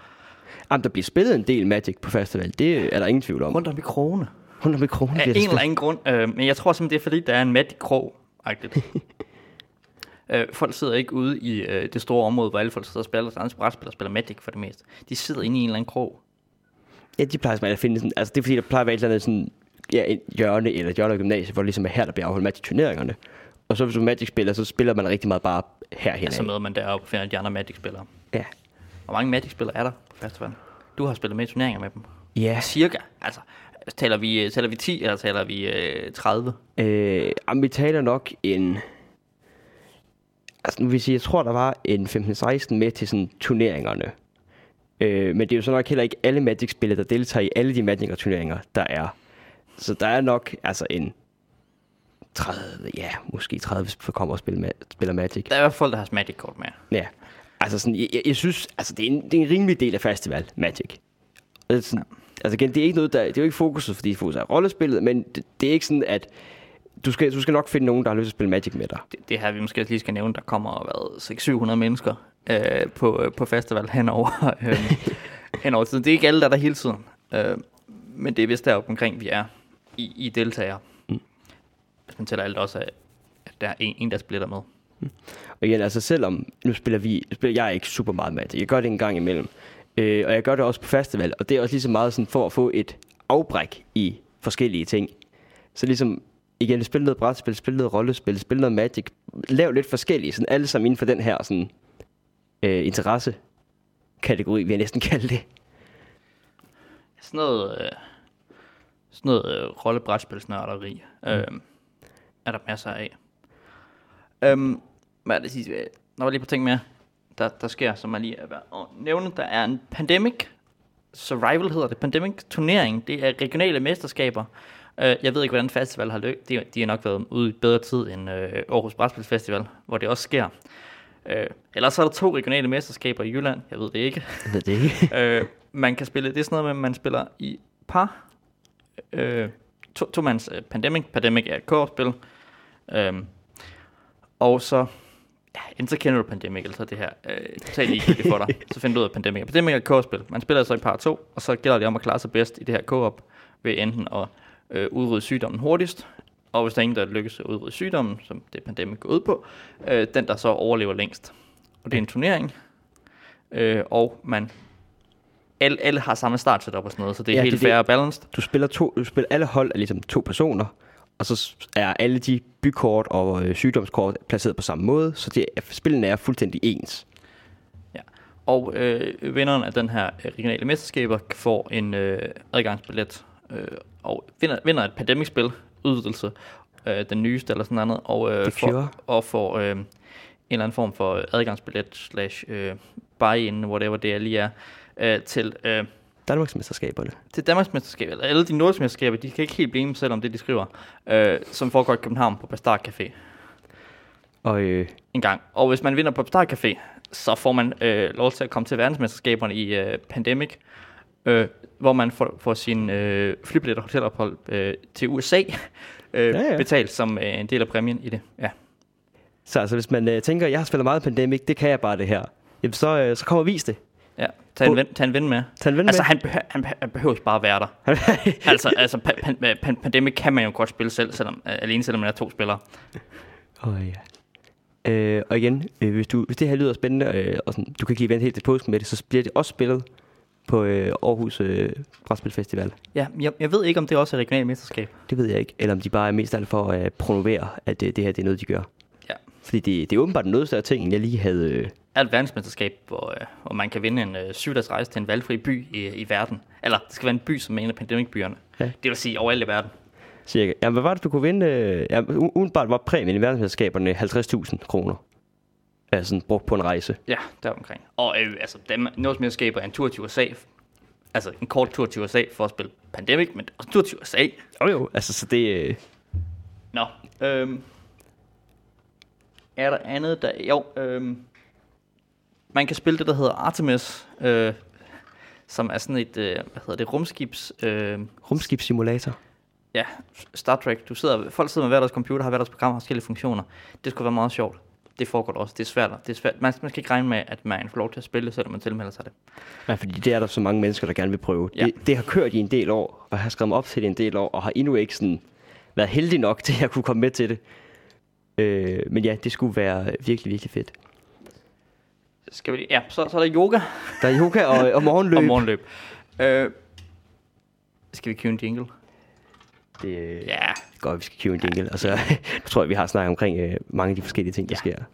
Jamen, der bliver spillet en del Magic på festival, det er der ingen tvivl om. rundt om i krogene. 100 kroner Af en eller anden grund. Øh, men jeg tror simpelthen, det er fordi, der er en Magic-krog. øh, folk sidder ikke ude i øh, det store område, hvor alle folk sidder og spiller, andre brætspil og spiller Magic for det meste. De sidder inde i en eller anden krog. Ja, de plejer regel at finde sådan, altså det er fordi, der plejer at være et eller andet sådan, ja, et hjørne eller et hjørne af gymnasiet, hvor det ligesom er her, der bliver afholdt Magic-turneringerne. Og så hvis du er Magic-spiller, så spiller man rigtig meget bare herhen. Ja, så møder man deroppe og finder de andre Magic-spillere. Ja. Hvor mange Magic-spillere er der på festivalen? Du har spillet med i turneringer med dem. Ja, Cirka. Altså, taler vi, taler vi 10, eller taler vi øh, 30? Øh, jamen, vi taler nok en... Altså nu vil jeg sige, jeg tror, der var en 15-16 med til sådan turneringerne. Øh, men det er jo så nok heller ikke alle Magic-spillere, der deltager i alle de Magic-turneringer, der er. Så der er nok altså en 30, ja, måske 30, hvis vi kommer og spiller, ma- spiller Magic. Der er i hvert fald folk, der har Magic-kort med. Ja, altså sådan, jeg, jeg, jeg synes, altså det er, en, det er en rimelig del af festival, Magic. Er sådan, altså igen, det er ikke noget, der, det er jo ikke fokuset, fordi fokus er rollespillet, men det, det er ikke sådan, at du skal, du skal nok finde nogen, der har lyst til at spille Magic med dig. Det, det her, vi måske også lige skal nævne, der kommer hvad, 600-700 mennesker øh, på, øh, på festival henover, øh, henover tiden. Det er ikke alle, der er der hele tiden. Øh, men det er vist deroppe omkring, vi er i, i deltagere. Mm. Hvis man tæller alt også, at der er en, en der splitter med. Og igen, altså selvom, nu spiller vi, spiller jeg ikke super meget Magic, jeg gør det en gang imellem, øh, og jeg gør det også på festival, og det er også lige så meget sådan for at få et afbræk i forskellige ting. Så ligesom, igen, spil noget brætspil, spil noget rollespil, spil noget Magic, lav lidt forskellige, sådan alle sammen inden for den her sådan, øh, interesse kategori, vil jeg næsten kalde det. Sådan noget, øh, sådan noget øh, rollebrætspilsnørderi mm. øh, er der masser af. Øhm, hvad er det sidste? Når jeg lige på ting mere, der, der sker, som man lige er værd at nævne, der er en Pandemic Survival hedder det, Pandemic turnering. Det er regionale mesterskaber. Øh, jeg ved ikke, hvordan festival har lykkes. De, de har nok været ude i bedre tid end øh, Aarhus Brætspil Festival, hvor det også sker. Øh, ellers er der to regionale mesterskaber i Jylland. Jeg ved det ikke. Jeg ved det ikke. øh, man kan spille, det er sådan noget med, at man spiller i par. Øh, to, to mands øh, Pandemic. Pandemic er et kortspil. Øh, og så, ja, enten så kender du Pandemic, eller så det her øh, totalt ligegyldigt for dig. Så finder du ud af Pandemic. Pandemic er et kortspil. Man spiller så i par to, og så gælder det om at klare sig bedst i det her co-op, ved enten at øh, udrydde sygdommen hurtigst, og hvis der er ingen, der lykkes at udrydde sygdommen, som det Pandemic går ud på, øh, den der så overlever længst. Og det er en turnering, øh, og man alle, alle har samme start setup og sådan noget, så det er Ja, helt det fair og balanced. Du spiller, to, du spiller alle hold af ligesom to personer, og så er alle de bykort og øh, sygdomskort placeret på samme måde, så det, er- spillene er fuldstændig ens. Og øh, vinderen af den her øh, regionale mesterskaber får en øh, adgangsbillet, øh, og vinder, vinder et pandemic-spil, udvidelse, øh, den nyeste eller sådan noget, og, øh, får, og får øh, en eller anden form for adgangsbillet slash øh, buy-in, whatever det lige er, øh, til, øh, Danmarksmesterskaberne. til Danmarksmesterskabet, eller alle de nordiske mesterskaber, de kan ikke helt blive selv om det, de skriver, øh, som foregår i København på Bastard Café. Og øh, en gang. Og hvis man vinder på Star Café, så får man øh, lov til at komme til verdensmesterskaberne i øh, Pandemic, øh, hvor man får, får sin øh, flybillet og hotelophold øh, til USA øh, Ja, ja, ja. ja. betalt som øh, en del af præmien i det. Ja. så altså, hvis man øh, tænker, jeg har spillet meget Pandemic, det kan jeg bare det her, jamen så, øh, så kom og vis det. Ja, tag en, ven, tag en ven med. Tag en ven Altså, med. han, behøver, han, han behøver ikke bare at være der. altså, altså pa, pan, pan, Pandemic kan man jo godt spille selv, selvom, øh, alene selvom man er to spillere. Åh oh, ja. Øh, og igen, øh, hvis, du, hvis det her lyder spændende, øh, og sådan, du kan ikke lige vente helt til påsken med det, så bliver det også spillet på øh, Aarhus øh, Brætspil Festival. Ja, jeg, jeg ved ikke, om det også er regionalt mesterskab. Det ved jeg ikke. Eller om de bare er mest alt for at øh, promovere, at det, det her det er noget, de gør. Ja. Fordi det, det er åbenbart noget større ting, end jeg lige havde... Øh, et verdensmesterskab, hvor, øh, hvor man kan vinde en øh, syvdags rejse til en valgfri by i, i verden. Eller det skal være en by, som er en af pandemikbyerne. Ja. Det vil sige overalt i verden. cirka. Jamen, hvad var det, du kunne vinde? Ja, u- umiddelbart var præmien i verdensmesterskaberne 50.000 kroner. Altså sådan brugt på en rejse. Ja, der omkring. Og øh, altså, mesterskab er en tur til USA. Altså en kort tur til USA for at spille Pandemic, men også en tur til USA. Jo jo. Altså, så det... Øh, Nå, øhm, er der andet, der... Jo, øhm, man kan spille det, der hedder Artemis, øh, som er sådan et, øh, hvad hedder det, rumskibs... Øh, rumskibssimulator. ja, Star Trek. Du sidder, folk sidder med hver deres computer, har hver deres program, har forskellige funktioner. Det skulle være meget sjovt. Det foregår også. Det er svært. Det er svært. Man, man skal ikke regne med, at man får lov til at spille, selvom man tilmelder sig det. Ja, fordi det er der så mange mennesker, der gerne vil prøve. Ja. Det, det har kørt i en del år, og har skrevet op til det i en del år, og har endnu ikke sådan været heldig nok til at kunne komme med til det. Øh, men ja, det skulle være virkelig, virkelig fedt. Skal vi, ja, så, så er der yoga Der er yoga og, og morgenløb. og morgenløb. Øh, skal vi købe en jingle? Det Ja, godt, vi skal købe en jingle. Og så tror jeg, vi har snakket omkring øh, mange af de forskellige ting, der Ja. sker.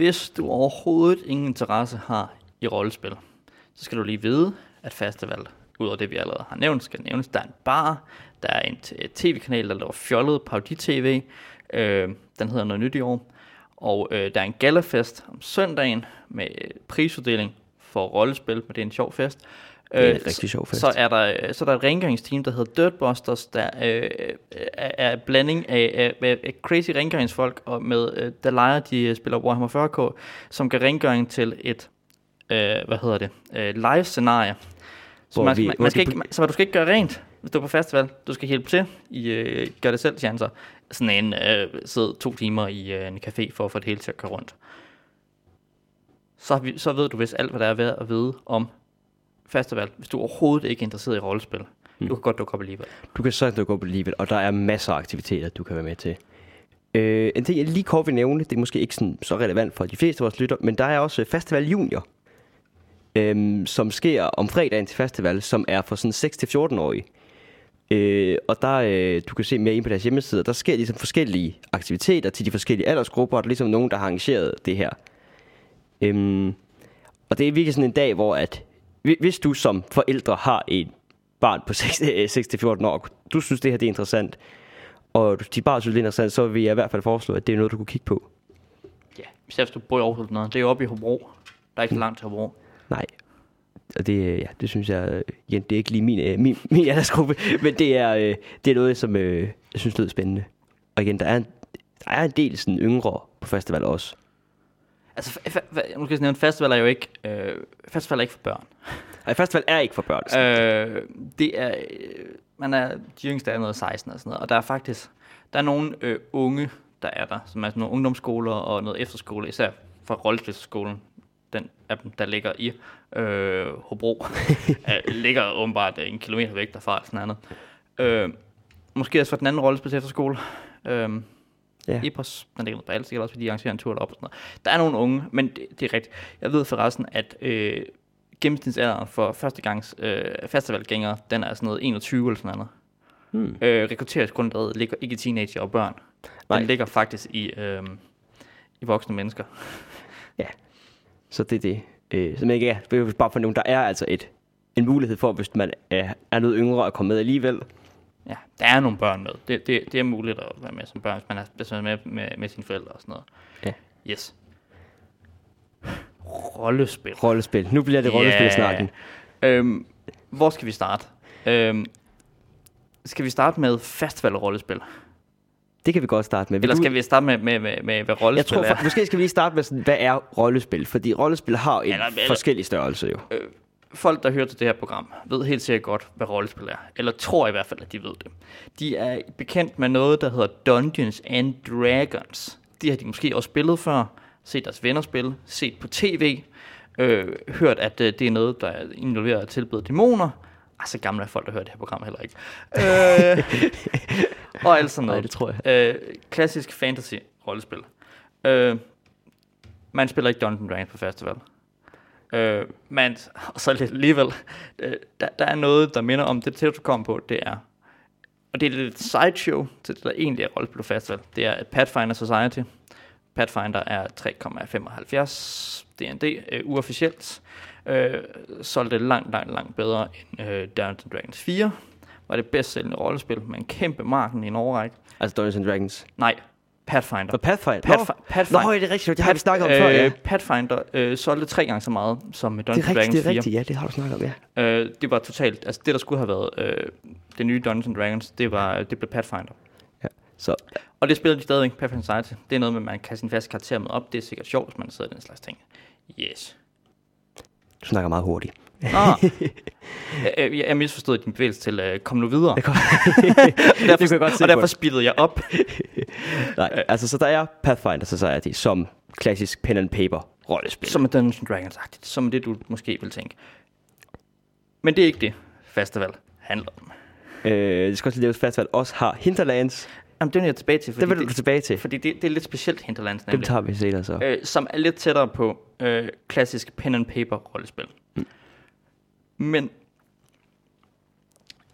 Hvis du overhovedet ingen interesse har i rollespil, så skal du lige vide, at festival, udover det vi allerede har nævnt, skal nævnes, der er en bar, der er en tv-kanal, der laver fjollet parodi-tv, øh, den hedder noget nyt i år, og øh, der er en galafest om søndagen med prisuddeling for rollespil, men det er en sjov fest. Det er en Øh, rigtig sjov fest. Så er der, så er der et rengøringsteam, der hedder Dirtbusters, der øh, er, er en blanding af, af, af, crazy rengøringsfolk, og med, øh, der leger de spiller Warhammer 40k, som gør rengøring til et, øh, hvad hedder det, øh, live-scenarie. Så, man, vi- man, skal ikke, man, så du skal ikke gøre rent, hvis du er på festival. Du skal hjælpe til i øh, gør det selv chancer. Sådan en øh, sidde to timer i øh, en café for at få det hele til at køre rundt. Så, vi, så ved du vist alt, hvad der er ved at vide om festival, hvis du overhovedet ikke er interesseret i rollespil. Mm. Du kan godt dukke op alligevel. Du kan sagtens gå på alligevel, og der er masser af aktiviteter, du kan være med til. Øh, en ting, jeg lige kort vil nævne, det er måske ikke sådan, så relevant for de fleste af vores lytter, men der er også Festival Junior, øh, som sker om fredagen til festival, som er for sådan 6-14-årige. Øh, og der, øh, du kan se mere ind på deres hjemmeside, der sker ligesom forskellige aktiviteter til de forskellige aldersgrupper, og der er ligesom nogen, der har arrangeret det her. Øhm, og det er virkelig sådan en dag, hvor at, hvis du som forældre har et barn på 6 øh, 6-14 år, du synes, det her det er interessant, og du- dit barn synes, det er interessant, så vil jeg i hvert fald foreslå, at det er noget, du kunne kigge på. Ja, især hvis du bor i Aarhus eller noget. Det er jo oppe i Hobro. Der er ikke så langt til Hobro. Nej. Og det, øh, ja, det synes jeg, øh, igen, det er ikke lige min, øh, min, min aldersgruppe, men det er, øh, det er noget, som øh, jeg synes lyder spændende. Og igen, der er en, der er en del sådan yngre på festival også. Altså, fa- fa- nu skal jeg nævne, festival er jo ikke, øh, festival er ikke for børn. Og festival er ikke for børn. Øh, Øh, det er, øh, man er, de yngste er noget 16 og sådan noget, og der er faktisk, der er nogle øh, unge, der er der, som er sådan nogle ungdomsskoler og noget efterskole, især fra Rollespilsskolen, den af dem, der ligger i øh, Hobro, øh, ligger åbenbart en kilometer væk derfra, sådan noget. Øh, måske også fra den anden rollespils efterskole, øh, Ja. Epos, den ligger på Alstik, også fordi de arrangerer en tur derop og sådan noget. Der er nogle unge, men det, det er rigtigt. Jeg ved forresten, at øh, gennemsnitsalderen for førstegangs øh, festivalgængere, den er sådan noget 21 eller sådan noget. hmm. Øh, rekrutteringsgrundlaget ligger ikke i teenager og børn. Nej. Den ligger faktisk i, øh, i voksne mennesker. Så det er det. Øh, så ja, det er bare for nogen, der er altså et, en mulighed for, hvis man er, er noget yngre at komme med alligevel. Ja, der er nogle børn med. Det, det, det er muligt at være med som børn, hvis man er, hvis man er med, med, med sine forældre og sådan noget. Ja. Yes. Rollespil. Rollespil. Nu bliver det rollespil-snakken. Øhm, hvor skal vi starte? Øhm, skal vi starte med festival-rollespil? Det kan vi godt starte med. Vil Eller du- skal vi starte med, med, med, med hvad jeg rollespil tror, er? for, måske skal vi lige starte med, sådan, hvad er rollespil? Fordi rollespil har en Eller- eller- forskellig størrelse jo. Øh, folk, der hører til det her program, ved helt sikkert godt, hvad rollespil er. Eller tror i hvert fald, at de ved det. De er bekendt med noget, der hedder Dungeons and Dragons. De har de måske også spillet før, set deres venner spille, set på tv, øh, hørt, at øh, det er noget, der er involveret at tilbyde dæmoner. Ah, så gamle er folk, der hører det her program heller ikke. øh, og alt sådan noget. Nej, det tror jeg. Øh, klassisk fantasy-rollespil. Øh, man spiller ikke Dungeons and Dragons på festival. Øh, men og så lidt alligevel, øh, der, der er noget, der minder om det, du kom på, det er, og det er lidt sideshow til det, der egentlig er Rollespil Festival. Det er Pathfinder Society. Pathfinder er 3,75 D&D øh, uofficielt. Øh, solgte langt, langt, langt bedre end øh, Dungeons and Dragons 4. Var det bedst sælgende rollespil med en kæmpe marken i en overrække. Altså Dungeons and Dragons. Nej, Pathfinder. Og Pathfinder. Pathfi- Nå, Pathfinder. Nå, det er rigtigt. Det har vi snakket om før, ja. Øh, Pathfinder øh, solgte tre gange så meget som Det Dungeons er and rigtigt, Dragons det er 4. rigtigt. Ja, det har du snakket om, ja. Øh, det var totalt, altså det der skulle have været øh, det nye Dungeons Dragons, det var det blev Pathfinder. Så Og det spiller de stadigvæk, Pathfinder Society. Det er noget med, at man kan sin faste karakter med op. Det er sikkert sjovt, hvis man sidder den slags ting. Yes. du snakker meget hurtigt. Ah. jeg, jeg, misforstod din bevægelse til, uh, kom nu videre. Det, kom... derfor, kan jeg godt se og derfor speedede jeg op. Nej, altså så der er Pathfinder Society som klassisk pen and paper rollespil. Som er Dungeons and Dragons-agtigt. Som det, du måske vil tænke. Men det er ikke det, festival handler om. Øh, det skal også lige nævnes, Festival også har Hinterlands. Jamen, det er jeg tilbage til, fordi, Det vil du det, tilbage til. fordi det, det er lidt specielt Hinterlands, Dem nemlig. tager vi senere så. øh, som er lidt tættere på øh, klassisk pen and paper rollespil. Men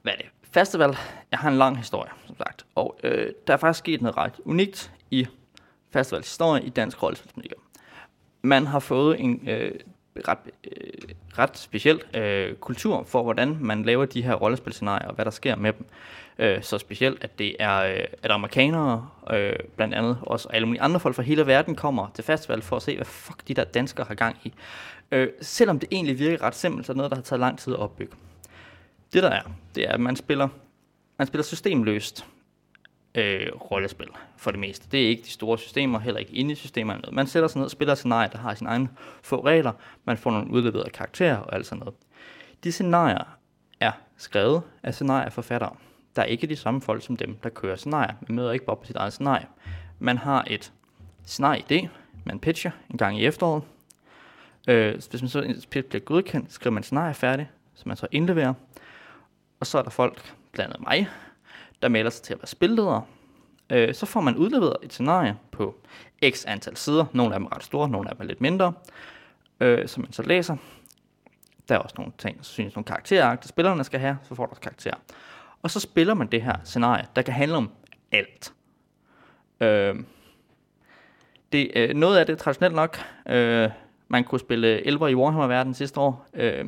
hvad er det? Festival, jeg har en lang historie, som sagt, og øh, der er faktisk sket noget ret unikt i festivals historie i dansk rollespilsmiljø. Man har fået en øh, ret, øh, ret speciel øh, kultur for, hvordan man laver de her rollespilscenarier, og hvad der sker med dem. Øh, så specielt, at det er, øh, at amerikanere, øh, blandt andet også alle mulige andre folk fra hele verden, kommer til festival for at se, hvad fuck de der danskere har gang i. Øh, selvom det egentlig virker ret simpelt, så er det noget, der har taget lang tid at opbygge. Det der er, det er, at man spiller, man spiller systemløst øh, rollespil for det meste. Det er ikke de store systemer, heller ikke inde i systemer eller noget. Man sætter sig ned og spiller et scenarie, der har sine egne få regler. Man får nogle udleverede karakterer og alt sådan noget. De scenarier er skrevet af scenarieforfattere. Der er ikke de samme folk som dem, der kører scenarier. Man møder ikke bare på sit eget scenarie. Man har et scenarie-idé, man pitcher en gang i efteråret. Øh, hvis man så en pitch bliver godkendt, skriver man scenarie færdig, som man så indleverer. Og så er der folk, blandt andet mig, der melder sig til at være spilleder. Øh, så får man udleveret et scenarie på x antal sider. Nogle af dem er ret store, nogle af dem er lidt mindre, øh, som man så læser. Der er også nogle ting, så synes nogle karakterer, spillerne skal have, så får du også karakterer. Og så spiller man det her scenarie, der kan handle om alt. Øh, det, øh, noget af det er traditionelt nok. Øh, man kunne spille elver i Warhammer-verden sidste år. Øh,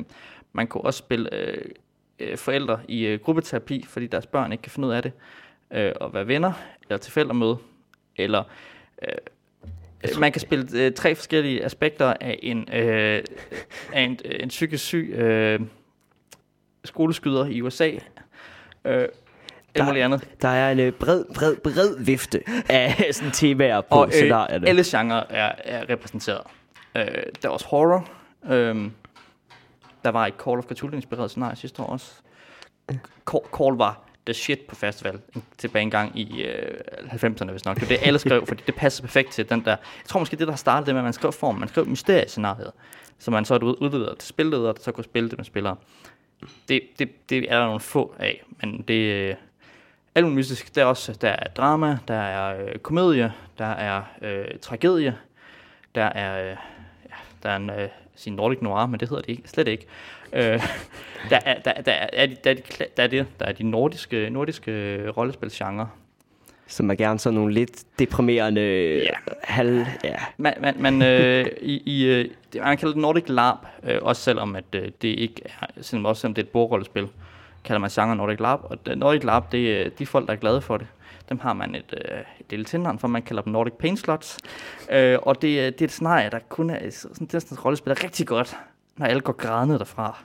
man kunne også spille øh, øh, forældre i øh, gruppeterapi, fordi deres børn ikke kan finde ud af det. Øh, at være venner, eller til forældremøde. Eller øh, man kan spille øh, tre forskellige aspekter af en, øh, af en, øh, en psykisk syg øh, skoleskyder i USA. Øh, der, andet. der er en øh, bred, bred, bred vifte af sådan temaer på og, øh, scenarierne. alle genrer er, er repræsenteret. Øh, der var også horror. Øh, der var et Call of Cthulhu-inspireret scenarie sidste år også. Call, Call var the shit på festival tilbage en gang i øh, 90'erne, hvis nok. Det er det, alle skrev, fordi det passer perfekt til den der... Jeg tror måske, det der startede det med, at man skrev form. Man skrev mysteriescenariet, så man så er udvidet til spilleder, der så kunne spille det med spillere. Det, det, det er der nogle få af, men det... Øh, alt mystisk. Der er også der er drama, der er øh, komedie, der er øh, tragedie, der er, øh, der er en øh, sin Nordic Noir, men det hedder det ikke, slet ikke. Øh, der, er, der, der, er, de, der, er de, der er det, der er de nordiske, nordiske rollespilsgenre. Som er gerne sådan nogle lidt deprimerende ja. halv... Ja. Man, man, man, øh, i, i, øh, man kalder det Nordic LARP, øh, også selvom at, øh, det ikke er, selvom også selvom det er et bordrollespil, kalder man genre Nordic LARP. Og Nordic LARP, det er de folk, der er glade for det. Dem har man et, øh, et lille tilnavn for, man kalder dem Nordic Pain Slots. Øh, og det, øh, det er et scenarie, der kun er øh, sådan, det er sådan et rollespil, der rigtig godt, når alle går grædende derfra.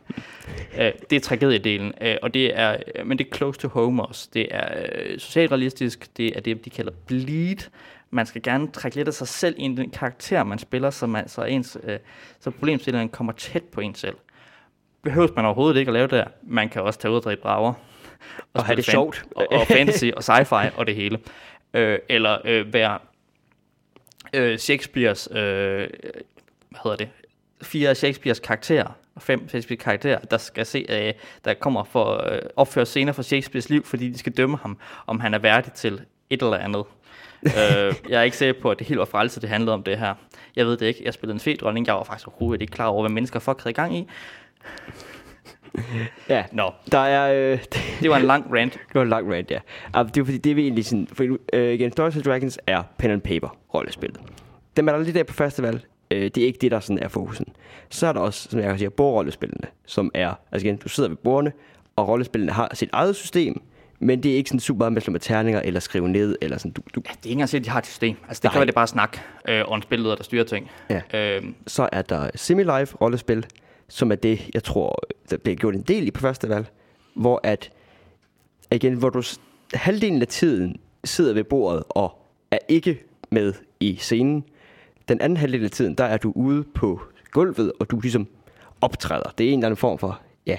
øh, det er tragediedelen, øh, og det er, øh, men det er close to home også. Det er øh, socialrealistisk, det er det, de kalder bleed. Man skal gerne trække lidt af sig selv ind i den karakter, man spiller, så, man, så, ens, øh, så problemstillingen kommer tæt på en selv. Behøves man overhovedet ikke at lave det der. Man kan også tage ud og drikke brager og, have det fan- sjovt. Og, og fantasy og sci-fi og det hele. Øh, eller øh, være øh, Shakespeares, øh, hvad hedder det, fire Shakespeares karakterer, og fem Shakespeares karakterer, der skal se, øh, der kommer for øh, opføre scener fra Shakespeares liv, fordi de skal dømme ham, om han er værdig til et eller andet. øh, jeg er ikke sikker på, at det helt var frelse, det handlede om det her. Jeg ved det ikke. Jeg spillede en fed dronning. Jeg var faktisk overhovedet ikke klar over, hvad mennesker fuck havde i gang i ja, Nå. Der er, øh, det var en lang rant. det var en lang rant, ja. Uh, det er fordi, det er vi egentlig sådan... For, øh, igen, Dungeons Dragons er pen and paper rollespillet. Dem er der lige der på festival. Øh, det er ikke det, der sådan er fokusen. Så er der også, som jeg kan sige, bordrollespillene, som er... Altså igen, du sidder ved bordene, og rollespillene har sit eget system, men det er ikke sådan super meget med at slå med terninger, eller skrive ned, eller sådan... Du, du... Ja, det er ikke engang at de har et system. Altså, det Nej. kan være, det bare snak, øh, og en spilleder, der styrer ting. Ja. Øhm. Så er der semi-live rollespil, som er det, jeg tror, der bliver gjort en del i på festival, hvor at, igen, hvor du halvdelen af tiden sidder ved bordet og er ikke med i scenen. Den anden halvdel af tiden, der er du ude på gulvet, og du ligesom optræder. Det er en eller anden form for, ja,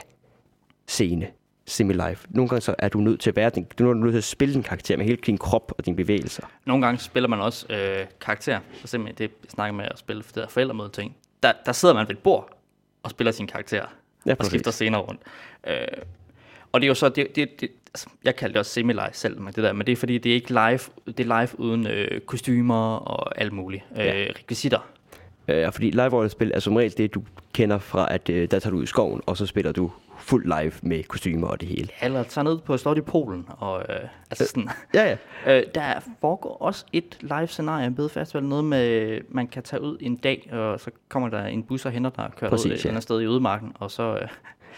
scene, semi-live. Nogle gange så er du nødt til at være din, du er nødt til at spille din karakter med hele din krop og dine bevægelser. Nogle gange spiller man også øh, karakter. så simpelthen det, snakker med at spille for det der forældremøde ting. Der, der sidder man ved et bord og spiller sin karakter. Ja, og skifter scener rundt. Øh, og det er jo så, det, det, det, altså, jeg kalder det også semi-live selv, med det der, men det er fordi, det er ikke live, det er live uden øh, kostymer og alt muligt. Øh, ja. rekvisitter. Øh, fordi live spil er som regel det, du kender fra, at øh, der tager du ud i skoven, og så spiller du fuld live med kostymer og det hele. Eller tager ned på Slot i Polen. Og, øh, altså sådan. ja, ja. øh, der foregår også et live-scenarie med festival. Noget med, man kan tage ud en dag, og så kommer der en bus og henter dig og kører Præcis, ud et ja. andet sted i udmarken, og så... Øh,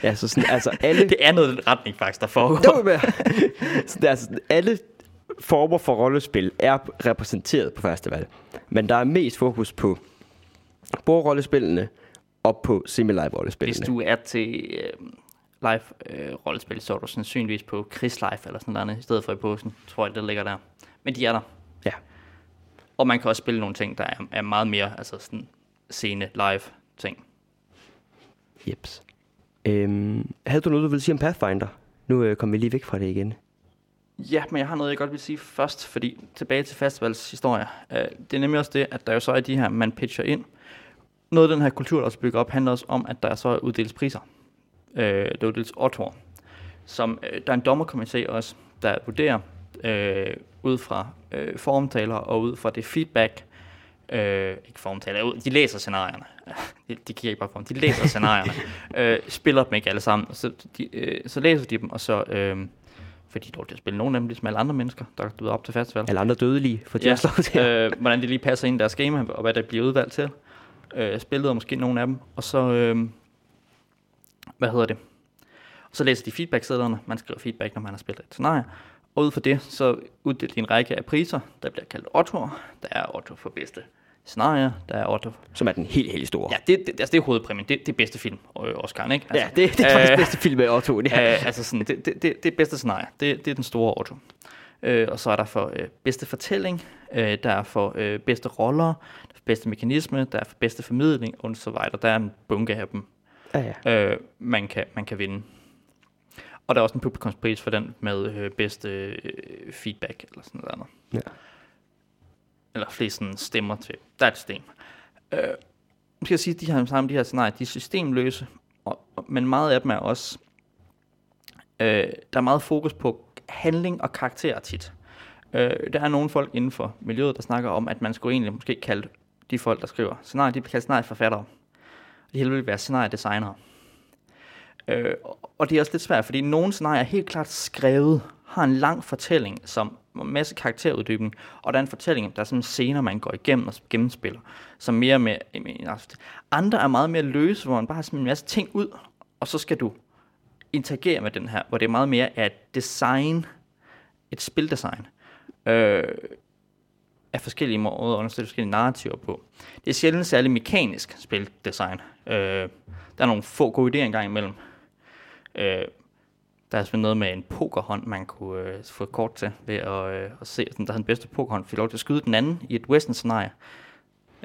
ja, så sådan, altså alle... det er noget retning faktisk, der foregår. Det så det er altså, alle former for rollespil er repræsenteret på festival. Men der er mest fokus på bordrollespillene og på semi-live rollespillene. Hvis du er til øh, live øh, rollespil, så er du sandsynligvis på Chris Live eller sådan noget i stedet for i posen, tror jeg, det ligger der. Men de er der. Ja. Og man kan også spille nogle ting, der er, er meget mere, altså sådan scene, live ting. Jeps. Øhm, havde du noget, du ville sige om Pathfinder? Nu øh, kommer vi lige væk fra det igen. Ja, men jeg har noget, jeg godt vil sige først, fordi tilbage til festivals historie. Øh, det er nemlig også det, at der jo så er de her, man pitcher ind. Noget af den her kultur, der også bygger op, handler også om, at der så uddeles priser øh, Dodels Ottor, som øh, der er en dommerkomité også, der vurderer øh, ud fra øh, formtaler og ud fra det feedback, øh, ikke formtaler, de læser scenarierne. De, de kigger ikke bare på dem, de læser scenarierne. øh, spiller dem ikke alle sammen. Så, de, øh, så læser de dem, og så... Øh, fordi de er til at spille nogle af dem, ligesom alle andre mennesker, der er op til festival. Alle andre dødelige, for de Ja, også lov til. øh, hvordan det lige passer ind i deres schema, og hvad der bliver udvalgt til. Øh, spillet og måske nogle af dem. Og så, øh, hvad hedder det? Og så læser de feedback-sædlerne. Man skriver feedback, når man har spillet et scenarie. Og ud fra det, så uddeler de en række af priser, der bliver kaldt Otto'er. Der er Otto for bedste scenarie, der er Otto... Som er den helt, helt store. Ja, det, det, altså det er hovedpræmien. Det, det er bedste film, øh, Oscar, ikke? Altså, ja det, det er faktisk øh, bedste film med Otto. Det er. Øh, altså sådan, det, det, det, det bedste scenarie. Det, det er den store Otto. Øh, og så er der for øh, bedste fortælling, øh, der er for øh, bedste roller, der er for bedste mekanisme, der er for bedste formidling, og så videre. Der er en bunke af dem, Ja, ja. øh, man, kan, man kan vinde. Og der er også en publikumspris for den med øh, bedste øh, feedback, eller sådan noget andet. Ja. Eller flest sådan, stemmer til. Der er et system. Øh, skal jeg sige, at de her, sammen, de her scenarier, de er systemløse, og, og, men meget af dem er også, øh, der er meget fokus på handling og karakter tit. Øh, der er nogle folk inden for miljøet, der snakker om, at man skulle egentlig måske kalde de folk, der skriver scenarier, de bliver kaldt scenarieforfattere. De hele vil være scenariedesignere. Øh, og- det er også lidt svært, fordi nogle scenarier er helt klart skrevet, har en lang fortælling, som en masse karakteruddybning, og der er en fortælling, der er sådan scener, man går igennem og gennemspiller, som mere med, andre er meget mere løse, hvor man bare har sådan en masse ting ud, og så skal du interagere med den her, hvor det er meget mere af design, et spildesign, øh, af forskellige måder at understøtte forskellige narrativer på. Det er sjældent særlig mekanisk spildesign. Øh, der er nogle få gode idéer engang imellem. Øh, der er sådan noget med en pokerhånd, man kunne øh, få et kort til ved at, øh, at se, sådan, der er den bedste pokerhånd, fik lov til at skyde den anden i et western-scenarie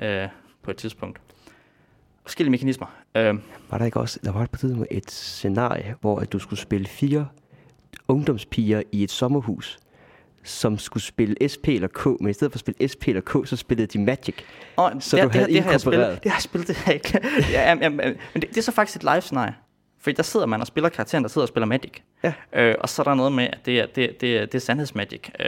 øh, på et tidspunkt. Forskellige mekanismer. Øh, Var der ikke også, der var på tidspunkt et scenarie, hvor at du skulle spille fire ungdomspiger i et sommerhus, som skulle spille SP eller K, men i stedet for at spille SP eller K, så spillede de Magic. Og Så det, du havde det, det har jeg spillet. Det har jeg spillet, det har jeg ikke. ja, ja, ja, men det, det, er så faktisk et live-scenarie. Fordi der sidder man og spiller karakteren, der sidder og spiller Magic. Ja. Øh, og så er der noget med, at det er, det, det, er, det er sandhedsmagic. Øh,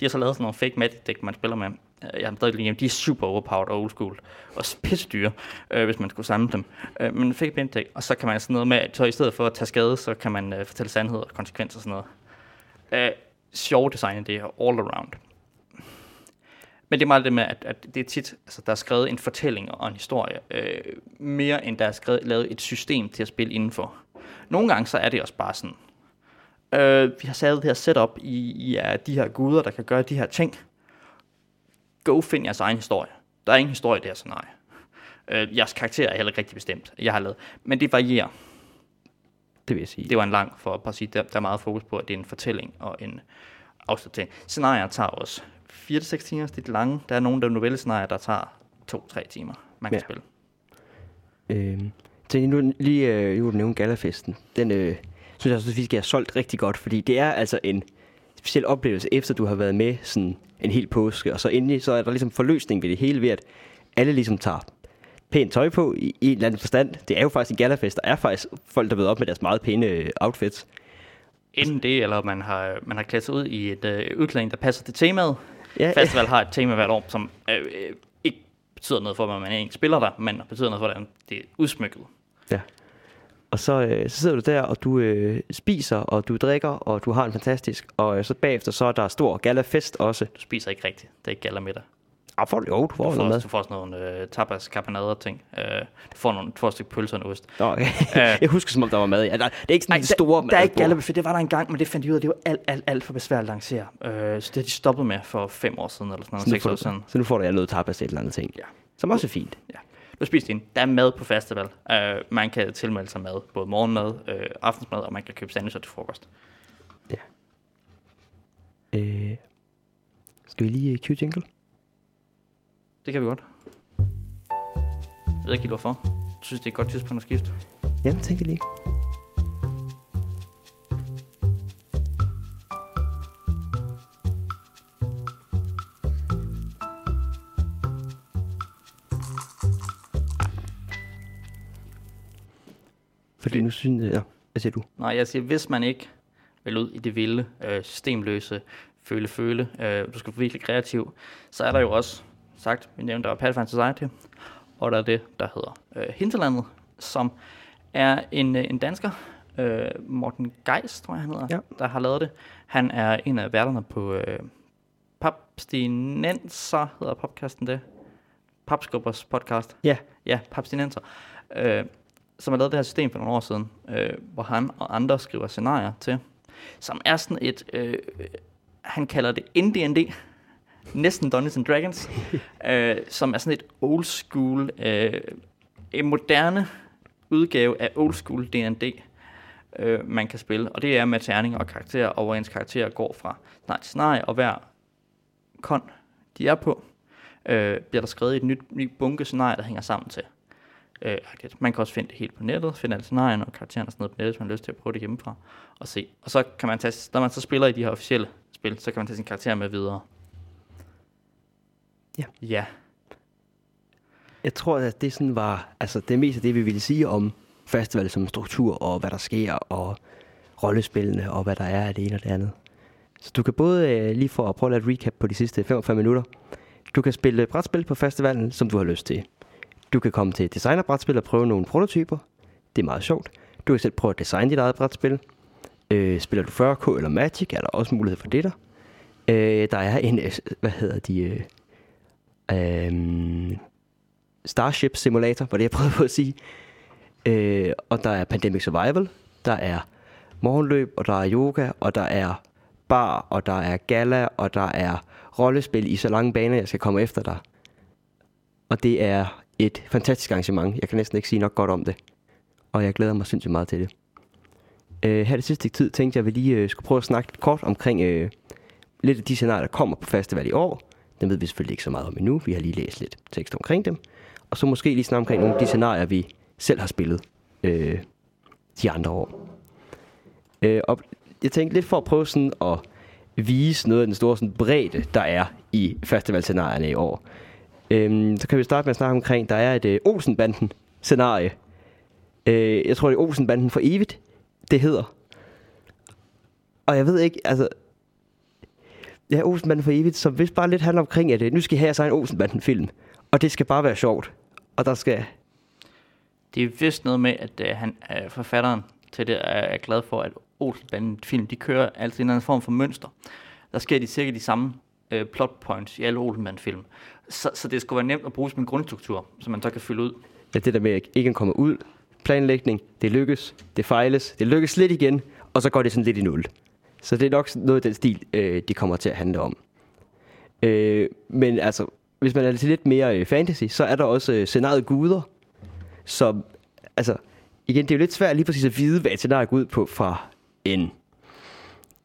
de har så lavet sådan nogle fake magic deck, man spiller med. Øh, Jeg har stadig lige de er super overpowered og old school. Og pisse dyre, øh, hvis man skulle samle dem. Øh, men fake magic deck, og så kan man sådan noget med, at så i stedet for at tage skade, så kan man øh, fortælle sandhed og konsekvenser og sådan noget. Øh, sjove design, det er all around. Men det er meget det med, at, at det er tit, altså der er skrevet en fortælling og en historie, øh, mere end der er skrevet, lavet et system til at spille indenfor. Nogle gange så er det også bare sådan, øh, vi har sat det her setup, I, I ja, de her guder, der kan gøre de her ting. Go find jeres egen historie. Der er ingen historie i det her scenarie. Øh, jeres karakter er heller ikke rigtig bestemt, jeg har lavet. Men det varierer. Det vil jeg sige. Det var en lang for at bare sige, der, der er meget fokus på, at det er en fortælling og en afslutning. Scenarier tager også 4-6 timer, det er lange. Der er nogle der novellescenarier, der tager 2-3 timer, man kan Ja. spille. Øh, så nu lige øh, nu du nævnte Galafesten. Den øh, synes jeg også, vi skal have solgt rigtig godt, fordi det er altså en speciel oplevelse, efter du har været med sådan en hel påske, og så endelig så er der ligesom forløsning ved det hele ved, at alle ligesom tager pænt tøj på i, i en eller anden forstand. Det er jo faktisk en galafest. Der er faktisk folk, der ved op med deres meget pæne øh, outfits. Inden det, eller man har, man har klædt sig ud i et øh, udklædning, der passer til temaet. Ja, Festival har et tema hvert år, som øh, øh, ikke betyder noget for, hvad man egentlig spiller der, men betyder noget for, hvordan det er udsmykket. Ja. Og så, øh, så sidder du der, og du øh, spiser, og du drikker, og du har en fantastisk. Og øh, så bagefter, så er der stor galafest også. Du spiser ikke rigtigt. Det er ikke gala middag. Ah, du, jo, du får Du noget får, mad. du får sådan nogle øh, tapas, carbonader ting. Øh, du får, nogle, du får et stykke pølse og en ost. Nå, okay. Øh. jeg husker, som om der var mad i. Ja, der, det er ikke sådan en store der, der er ikke madbord. gallabuffet. Det var der engang, men det fandt de ud af, det var alt, alt, alt for besværligt at lancere. Øh, så det har de stoppet med for fem år siden, eller sådan noget, Så seks år du, siden. så nu får du ja, noget tapas et eller andet ting. Ja. Som også er fint. Ja. Du spiser ind. Der er mad på festival. Øh, man kan tilmelde sig mad. Både morgenmad, øh, aftensmad, og man kan købe sandwicher til frokost. Øh, skal vi lige øh, cue jingle? Det kan vi godt. Jeg ved ikke helt hvorfor. Jeg synes, det er et godt tidspunkt at skifte. Jamen, tænk lige. Fordi nu synes jeg... Ja, hvad siger du? Nej, jeg siger, hvis man ikke vil ud i det vilde, øh, systemløse føle, føle. Øh, du skal være virkelig kreativ. Så er der jo også sagt, vi nævnte, der er Pathfinder Society, og der er det, der hedder øh, Hinterlandet, som er en, øh, en dansker, øh, Morten Geis, tror jeg han hedder, Ja. der har lavet det. Han er en af værterne på øh, Papstinenser, hedder podcasten det. Papskubbers podcast. Ja. Ja, Papstinenser. Øh, som har lavet det her system for nogle år siden, øh, hvor han og andre skriver scenarier til, som er sådan et, øh, han kalder det ND&D, næsten Dungeons and Dragons, øh, som er sådan et old school, øh, en moderne udgave af old school D&D, øh, man kan spille. Og det er med terninger og karakterer, og ens karakterer går fra scenarie til scenarie, og hver kon, de er på, øh, bliver der skrevet et nyt, nyt bunke scenarier, der hænger sammen til. Øh, man kan også finde det helt på nettet, finde alle scenarierne og karaktererne og sådan noget på nettet, hvis man har lyst til at prøve det hjemmefra og se. Og så kan man tage, når man så spiller i de her officielle spil, så kan man tage sin karakter med videre. Ja. Ja. Jeg tror, at det sådan var, altså det meste af det, vi ville sige om festival som struktur, og hvad der sker, og rollespillene, og hvad der er af det ene og det andet. Så du kan både, øh, lige for at prøve at lave et recap på de sidste 45 minutter, du kan spille brætspil på festivalen, som du har lyst til. Du kan komme til designerbrætspil og prøve nogle prototyper. Det er meget sjovt. Du kan selv prøve at designe dit eget brætspil. Øh, spiller du 40k eller Magic, er der også mulighed for det der. Øh, der er en, øh, hvad hedder de, øh, Starship Simulator, var det jeg prøvede på at sige. Øh, og der er Pandemic Survival, der er morgenløb, og der er yoga, og der er bar, og der er gala, og der er rollespil i så lange baner, jeg skal komme efter dig. Og det er et fantastisk arrangement. Jeg kan næsten ikke sige nok godt om det. Og jeg glæder mig sindssygt meget til det. Øh, her det sidste tid tænkte jeg, at vi lige øh, skulle prøve at snakke kort omkring øh, lidt af de scenarier, der kommer på festival i år. Dem ved vi selvfølgelig ikke så meget om endnu. Vi har lige læst lidt tekst omkring dem. Og så måske lige snakke omkring nogle af de scenarier, vi selv har spillet øh, de andre år. Øh, og jeg tænkte lidt for at prøve sådan at vise noget af den store sådan, bredde, der er i festivalscenarierne i år. Øhm, så kan vi starte med at snakke omkring, der er et øh, Olsenbanden-scenarie. Øh, jeg tror, det er Olsenbanden for evigt, det hedder. Og jeg ved ikke, altså... Ja, Olsenbanden for evigt, som vist bare lidt handler omkring, at øh, nu skal I have sig en Olsenbanden-film. Og det skal bare være sjovt. Og der skal... Det er vist noget med, at øh, han, øh, forfatteren til det er, er glad for, at Olsenbanden film, de kører altid en eller anden form for mønster. Der sker de cirka de samme øh, plot points i alle Olsenbanden film. Så, så det skulle være nemt at bruge som en grundstruktur, som man så kan fylde ud. Ja, det der med, at ikke at komme ud. Planlægning, det lykkes, det fejles, det lykkes lidt igen, og så går det sådan lidt i nul. Så det er nok noget af den stil, øh, det kommer til at handle om. Øh, men altså, hvis man er til lidt mere øh, fantasy, så er der også øh, scenariet guder, som, altså, igen, det er jo lidt svært lige præcis at vide, hvad et scenarie går ud på fra en,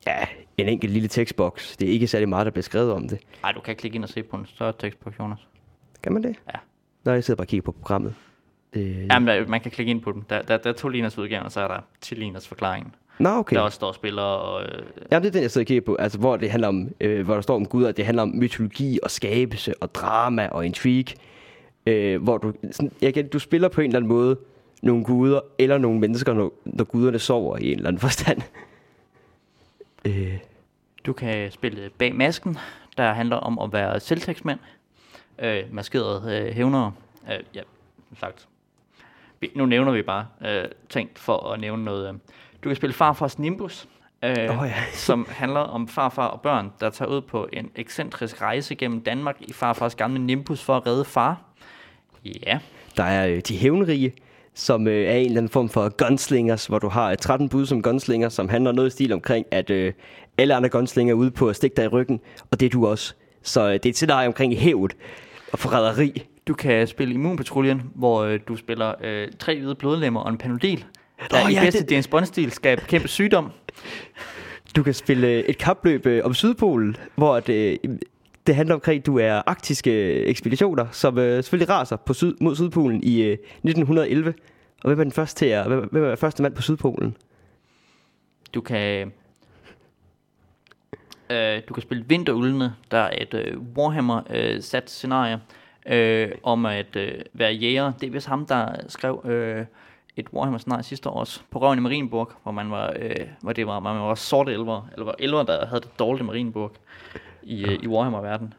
ja, en enkelt lille tekstboks. Det er ikke særlig meget, der bliver skrevet om det. Nej, du kan klikke ind og se på en større tekst på Jonas. Kan man det? Ja. Når jeg sidder bare og kigger på programmet. Øh, Jamen, der, man kan klikke ind på dem. Der, der, der er to liners udgaven, og så er der 10 liners forklaringen. Nå, Okay. Der også står spillere og... Øh, Ja, det er den, jeg sidder og kigger på. Altså, hvor det handler om, øh, hvor der står om Gud, at det handler om mytologi og skabelse og drama og intrigue. Øh, hvor du, sådan, jeg kan, du spiller på en eller anden måde nogle guder eller nogle mennesker, når, når guderne sover i en eller anden forstand. øh, Du kan spille bag masken, der handler om at være selvtægtsmænd, øh, maskerede øh, hævnere. Øh, ja, som sagt. Nu nævner vi bare øh, tænkt for at nævne noget. Øh. Du kan spille Farfars Nimbus, øh, Åh, ja. som handler om farfar og børn, der tager ud på en ekscentrisk rejse gennem Danmark i farfars gamle Nimbus for at redde far. Ja, der er øh, de hævnrige, som øh, er en eller anden form for gunslingers, hvor du har øh, 13 bud som gunslinger, som handler noget i stil omkring, at øh, alle andre gunslinger er ude på at stikke dig i ryggen, og det er du også. Så øh, det er et scenarie omkring hævd og forræderi. du kan spille Immunpatruljen, hvor øh, du spiller øh, tre hvide blodlemmer og en panodil, der oh, i ja, bedste det- James Bond-stil skal bekæmpe sygdom. Du kan spille øh, et kapløb øh, om Sydpolen, hvor at, øh, det handler omkring, at du er arktiske ekspeditioner, som øh, selvfølgelig raser på syd, mod Sydpolen i øh, 1911. Og hvem er den første til at, hvem, hvem er første mand på Sydpolen? Du kan øh, du kan spille Vinterulvene, der er et øh, Warhammer øh, sat scenarie øh, om at øh, være jæger. Det er vist ham, der skrev øh, et Warhammer-scenarie sidste år også, på røven i Marienburg, hvor man var, øh, hvor det var, man var sorte elver, eller var elver, der havde det dårligt i Marienburg i, øh, i Warhammer-verden.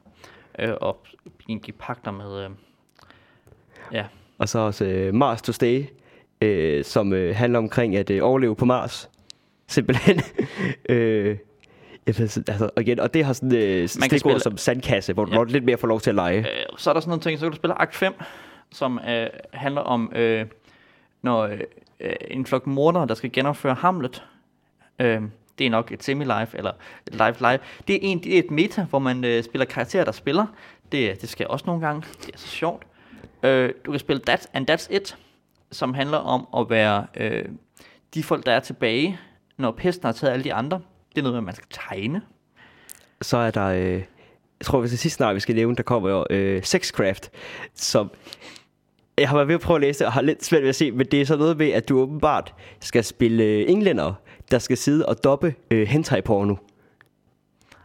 Øh, og gik pakter med, øh, ja, Og så også øh, Mars to Stay, øh, som øh, handler omkring at øh, overleve på Mars. Simpelthen. øh, altså, og igen, og det har sådan øh, stikord som sandkasse, hvor du ja. lidt mere får lov til at lege. Øh, så er der sådan nogle ting, så kan du spille Akt 5, som øh, handler om, øh, når øh, en flok mordere, der skal genopføre Hamlet. Øh, det er nok et semi-live, eller live-live. Det er, en, det er et meta, hvor man øh, spiller karakterer, der spiller. Det, øh, det sker også nogle gange. Det er så sjovt. Øh, du kan spille That and That's It, som handler om at være øh, de folk, der er tilbage, når pesten har taget alle de andre. Det er noget, man skal tegne. Så er der, øh, jeg tror, hvis det sidste snart, vi skal nævne, der kommer jo øh, Sexcraft, som jeg har været ved at prøve at læse det, og har lidt svært ved at se, men det er så noget med, at du åbenbart skal spille øh, englænder, der skal sidde og doppe øh, hentai-porno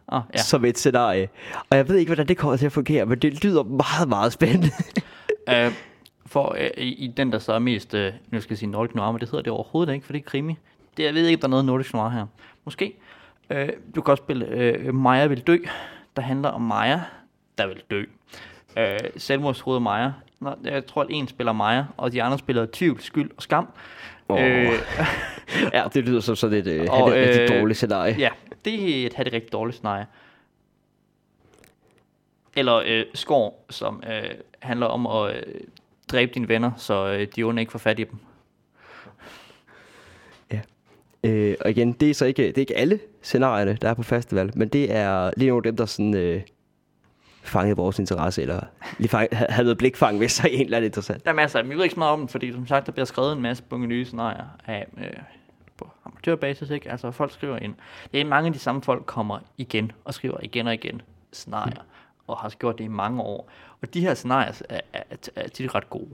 Oh, ja. ja. som et scenarie. Og jeg ved ikke, hvordan det kommer til at fungere, men det lyder meget, meget spændende. Øh, for øh, i, i den, der så er mest, øh, nu skal jeg sige Nordic Noir, men det hedder det overhovedet ikke, for det er krimi. Det, jeg ved ikke, om der er noget Nordic Noir her. Måske. Øh, du kan også spille øh, Maja vil dø, der handler om Maja, der vil dø. Øh, selvmordshovedet Maja. Nå, jeg tror, at en spiller Maja, og de andre spiller tvivl, skyld og skam. Åh. Øh, ja, det lyder som sådan et, øh, Og, et rigtig øh, dårligt scenarie. ja, det er et, det rigtig dårligt scenarie. Eller øh, Skår, som øh, handler om at øh, dræbe dine venner, så øh, de onde ikke får fat i dem. Øh, og igen, det er så ikke, det er ikke alle scenarierne, der er på festival, men det er lige nogle af dem, der sådan, øh, fangede vores interesse, eller lige fang, ha- havde noget blikfang ved sig en eller anden interessant. Der er masser af. Vi ved ikke så meget om dem, fordi som sagt, der bliver skrevet en masse bunke nye scenarier af, øh, på amatørbasis, ikke? Altså, folk skriver ind. Det er mange af de samme folk kommer igen og skriver igen og igen scenarier, og har gjort det i mange år. Og de her scenarier er, er, er, tit ret gode.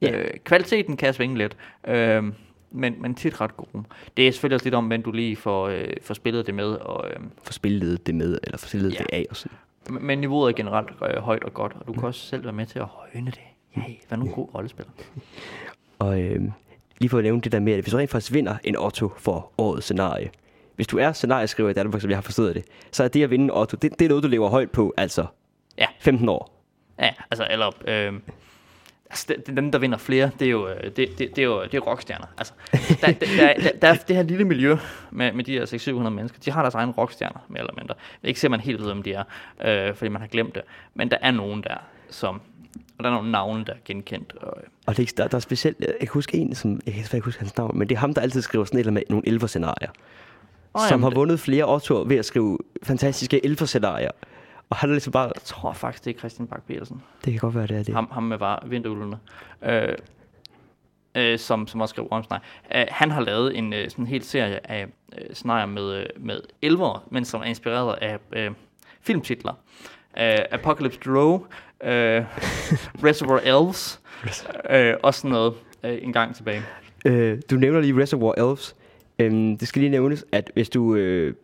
Ja. Øh, kvaliteten kan svinge lidt, øh, men, men tit ret gode. Det er selvfølgelig også lidt om, hvem du lige får, øh, får spillet det med, og, øh, For spillet det med, eller for spillet Ja. det af og sådan. Men niveauet er generelt øh, højt og godt, og du kan også selv være med til at højne det. Ja, vær nu en god rollespiller. Og øh, lige for at nævne det der med, at hvis du rent faktisk vinder en Otto for årets scenarie, hvis du er scenarieskriver i Danmark, som jeg har forstået det, så er det at vinde en Otto, det, det er noget, du lever højt på, altså Ja. 15 år. Ja, altså, eller... Øh, altså, det, det, dem, der vinder flere, det er jo, øh, det, det, det er jo det er rockstjerner. Altså, der, der, der, der, der er det her lille miljø med, med de her 600-700 mennesker. De har deres egne rockstjerner, mere eller mindre. Ikke ser man helt ved, om de er, øh, fordi man har glemt det. Men der er nogen der, som... Og der er nogle navne, der er genkendt. Og, øh, Og det, er der, der er specielt, jeg kan huske en, som, jeg kan ikke huske hans navn, men det er ham, der altid skriver sådan et eller med nogle elver-scenarier. Åh, som jamen, har det- vundet flere Ottoer ved at skrive fantastiske elver-scenarier. Og han er ligesom bare, jeg tror faktisk, det er Christian Bak petersen det kan godt være, det er det. ham, ham med var vinterulvene, øh, øh, som, som også skrev Wormsnegl. Øh, han har lavet en øh, sådan hel serie af øh, scenarier med, øh, med elver, men som er inspireret af øh, filmtitler. Øh, Apocalypse Row, øh, Reservoir Elves, øh, og sådan noget øh, en gang tilbage. Øh, du nævner lige Reservoir Elves. Øhm, det skal lige nævnes, at hvis du øh,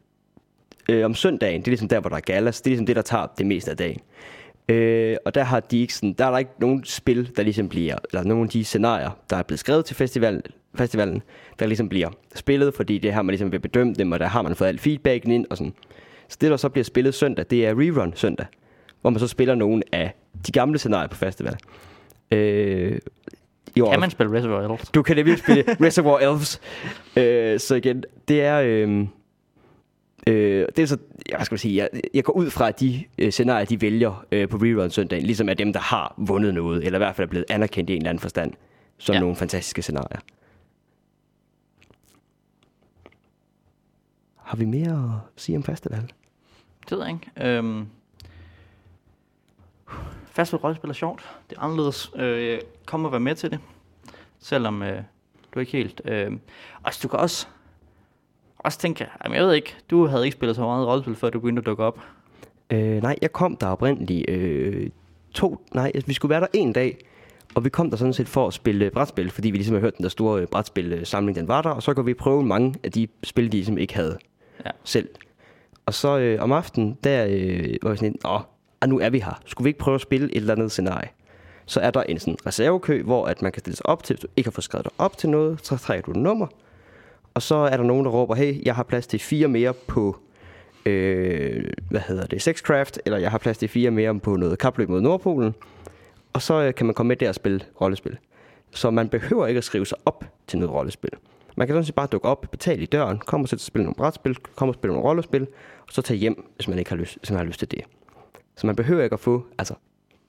øh, om søndagen, det er ligesom der, hvor der er galas, det er ligesom det, der tager det meste af dagen. Øh, og der har de ikke sådan, der er der ikke nogen spil, der ligesom bliver, eller nogen af de scenarier, der er blevet skrevet til festival, festivalen, der ligesom bliver spillet, fordi det er her, man ligesom vil bedømme dem, og der har man fået alt feedbacken ind og sådan. Så det, der så bliver spillet søndag, det er rerun søndag, hvor man så spiller nogle af de gamle scenarier på festival. Øh, i år, Kan man spille Reservoir Elves? du kan nemlig spille Reservoir Elves. Øh, så igen, det er... Øh, øh, det er så, hvad skal sige, jeg, jeg går ud fra, at de øh, scenarier, de vælger øh, på rerun søndagen, ligesom er dem, der har vundet noget, eller i hvert fald er blevet anerkendt i en eller anden forstand, som Ja. nogle fantastiske scenarier. Har vi mere at sige om festival? Det ved jeg ikke. Øhm, fastfood rollespil er sjovt. Det er anderledes. Øh, kom og være med til det. Selvom øh, du er ikke helt... Øh, altså, du kan også, også tænke, jamen, jeg ved ikke, du havde ikke spillet så meget rollespil, før du begyndte at dukke op. Øh, nej, jeg kom der oprindeligt øh, to... Nej, vi skulle være der en dag, og vi kom der sådan set for at spille brætspil, fordi vi ligesom har hørt, den der store øh, brætspil-samling, den var der, og så kunne vi prøve mange af de spil, de ligesom ikke havde Ja. selv. Og så øh, om aftenen, der øh, var vi sådan, åh, ah, nu er vi her. Skulle vi ikke prøve at spille et eller andet scenarie? så er der en sådan reservekø, hvor at man kan stille sig op til, hvis du ikke har fået skrevet dig op til noget, så trækker du et nummer, og så er der nogen, der råber, hey, jeg har plads til fire mere på, øh, hvad hedder det, Sexcraft, eller jeg har plads til fire mere på noget kapløb mod Nordpolen, og så øh, kan man komme med der og spille rollespil. Så man behøver ikke at skrive sig op til noget rollespil. Man kan sådan set bare dukke op, betale i døren, komme og sætte sig og spille nogle brætspil, komme og spille nogle rollespil, og så tage hjem, hvis man ikke har lyst, hvis man har lyst til det. Så man behøver ikke at få altså,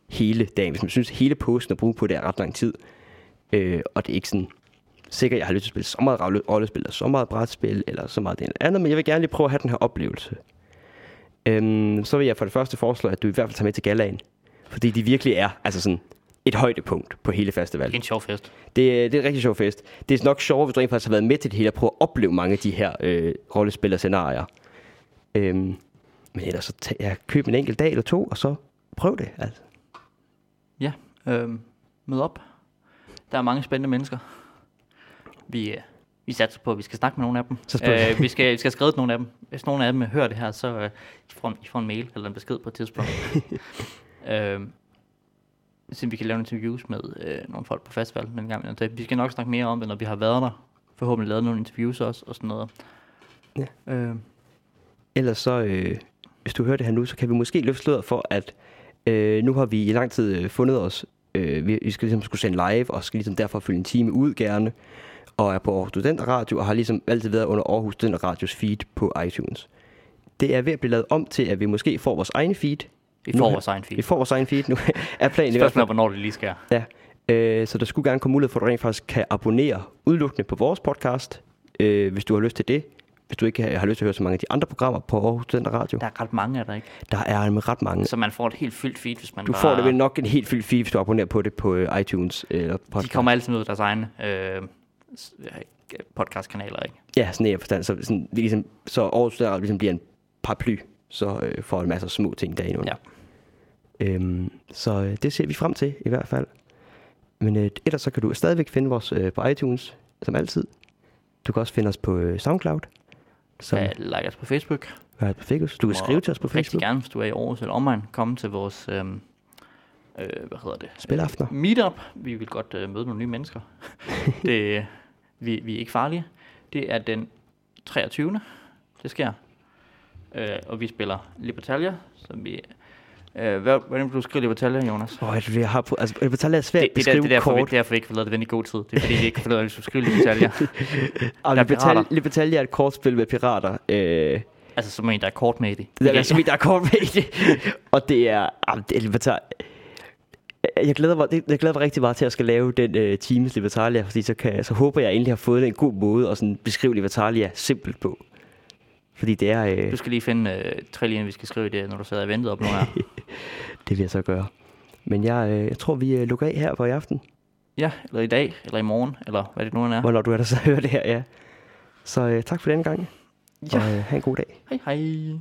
hele dagen, hvis man synes, hele posten at bruge på det er ret lang tid. Øh, og det er ikke sådan sikkert, jeg har lyst til at spille så meget rolle- rollespil, eller så meget brætspil, eller så meget det andet, men jeg vil gerne lige prøve at have den her oplevelse. Øhm, så vil jeg for det første foreslå, at du i hvert fald tager med til galaen. Fordi de virkelig er altså sådan et højdepunkt på hele festivalen. Det er en sjov fest. Det, er- det er en rigtig sjov fest. Det er nok sjovt, hvis du rent faktisk har været med til det hele, at prøve at opleve mange af de her øh, rollespil og scenarier. Øhm, men ellers så tag, ja, køb en enkelt dag eller to, og så prøv det. Altså. Ja, øhm, mød op. Der er mange spændende mennesker. Vi, øh, vi satser på, at vi skal snakke med nogle af dem. Øh, vi, skal, vi skal skrive til nogle af dem. Hvis nogle af dem hører det her, så øh, I, får I får en mail eller en besked på et tidspunkt. øhm, så vi kan lave interviews med øh, nogle folk på festivalen den gang. Så vi skal nok snakke mere om det, når vi har været der. Forhåbentlig lavet nogle interviews også og sådan noget. Ja. Øh, Ellers så, øh, hvis du hører det her nu, så kan vi måske løfte sløret for, at øh, nu har vi i lang tid øh, fundet os. Øh, vi, vi skal ligesom skulle sende live, og skal ligesom derfor fylde en time ud gerne. Og er på Aarhus Studenter Radio, og har ligesom altid været under Aarhus Studenter Radios feed på iTunes. Det er ved at blive lavet om til, at vi måske får vores egen feed. vi Nu får har- vores egen feed. Vi får vores egen feed nu. er planen i hvert fald. hvornår det lige skal. Ja. Øh, så der skulle gerne komme mulighed for, at du rent faktisk kan abonnere udelukkende på vores podcast, øh, hvis du har lyst til det. Hvis du ikke har har lyst til at høre så mange af de andre programmer på Aarhus Studenter Radio. Der er ret mange af der, ikke? Der er ret mange. Så man får et helt fyldt feed, hvis man Du bare... får det vel nok en helt fyldt feed, hvis du abonnerer på det på øh, iTunes eller podcast. De kommer altid ud af deres egne øh, podcastkanaler, ikke? Ja, sådan en forstand. Så, sådan, vi ligesom, så Aarhus Studenter Radio ligesom bliver en paraply, så øh, får en masse små ting derinde under. Ja. Øhm, så øh, det ser vi frem til i hvert fald. Men øh, ellers så kan du stadigvæk finde vores øh, på iTunes, som altid. Du kan også finde os på øh, SoundCloud, som Så like os på Facebook. er på Facebook. Du kan skrive til os på Rigtig Facebook. gerne, hvis du er i Aarhus eller omegn, komme til vores... Øh, øh, hvad hedder det? Spilaftener. Meetup. Vi vil godt øh, møde nogle nye mennesker. det, vi, vi er ikke farlige. Det er den 23. Det sker. Øh, og vi spiller Libertalia, som vi... Øh, hvad, hvordan vil du skrive Libertalia, Jonas? Åh, oh, jeg har på, altså, det er svært Det, det, er der- det, er derfor, vi, kort. det er derfor, vi ikke har lavet det ven i god tid. Det er fordi, vi ikke ud af, at vi skulle skrive Libertalia. Og er Libertalia. Libertalia er et kortspil med pirater. Øh, altså, som en, der er kort med i det. Det er som i, der er kort med i det. Og det er... ah, det er Libertar... Jeg glæder, mig, det- jeg glæder mig rigtig meget til at skal lave den uh, Teams Libertalia, fordi så, kan, så håber jeg endelig har fået en god måde at sådan beskrive Libertalia simpelt på. Fordi det er... Øh, Du skal lige finde øh, tre linjer, vi skal skrive det, når du sidder og venter op nu her. det vil jeg så gøre. Men jeg, øh, jeg tror, vi øh, lukker af her for i aften, ja, eller i dag, eller i morgen, eller hvad det nu end er. hvornår du er der så hører det her, ja. Så øh, tak for den gang, Ja. og øh, have en god dag. Hej hej.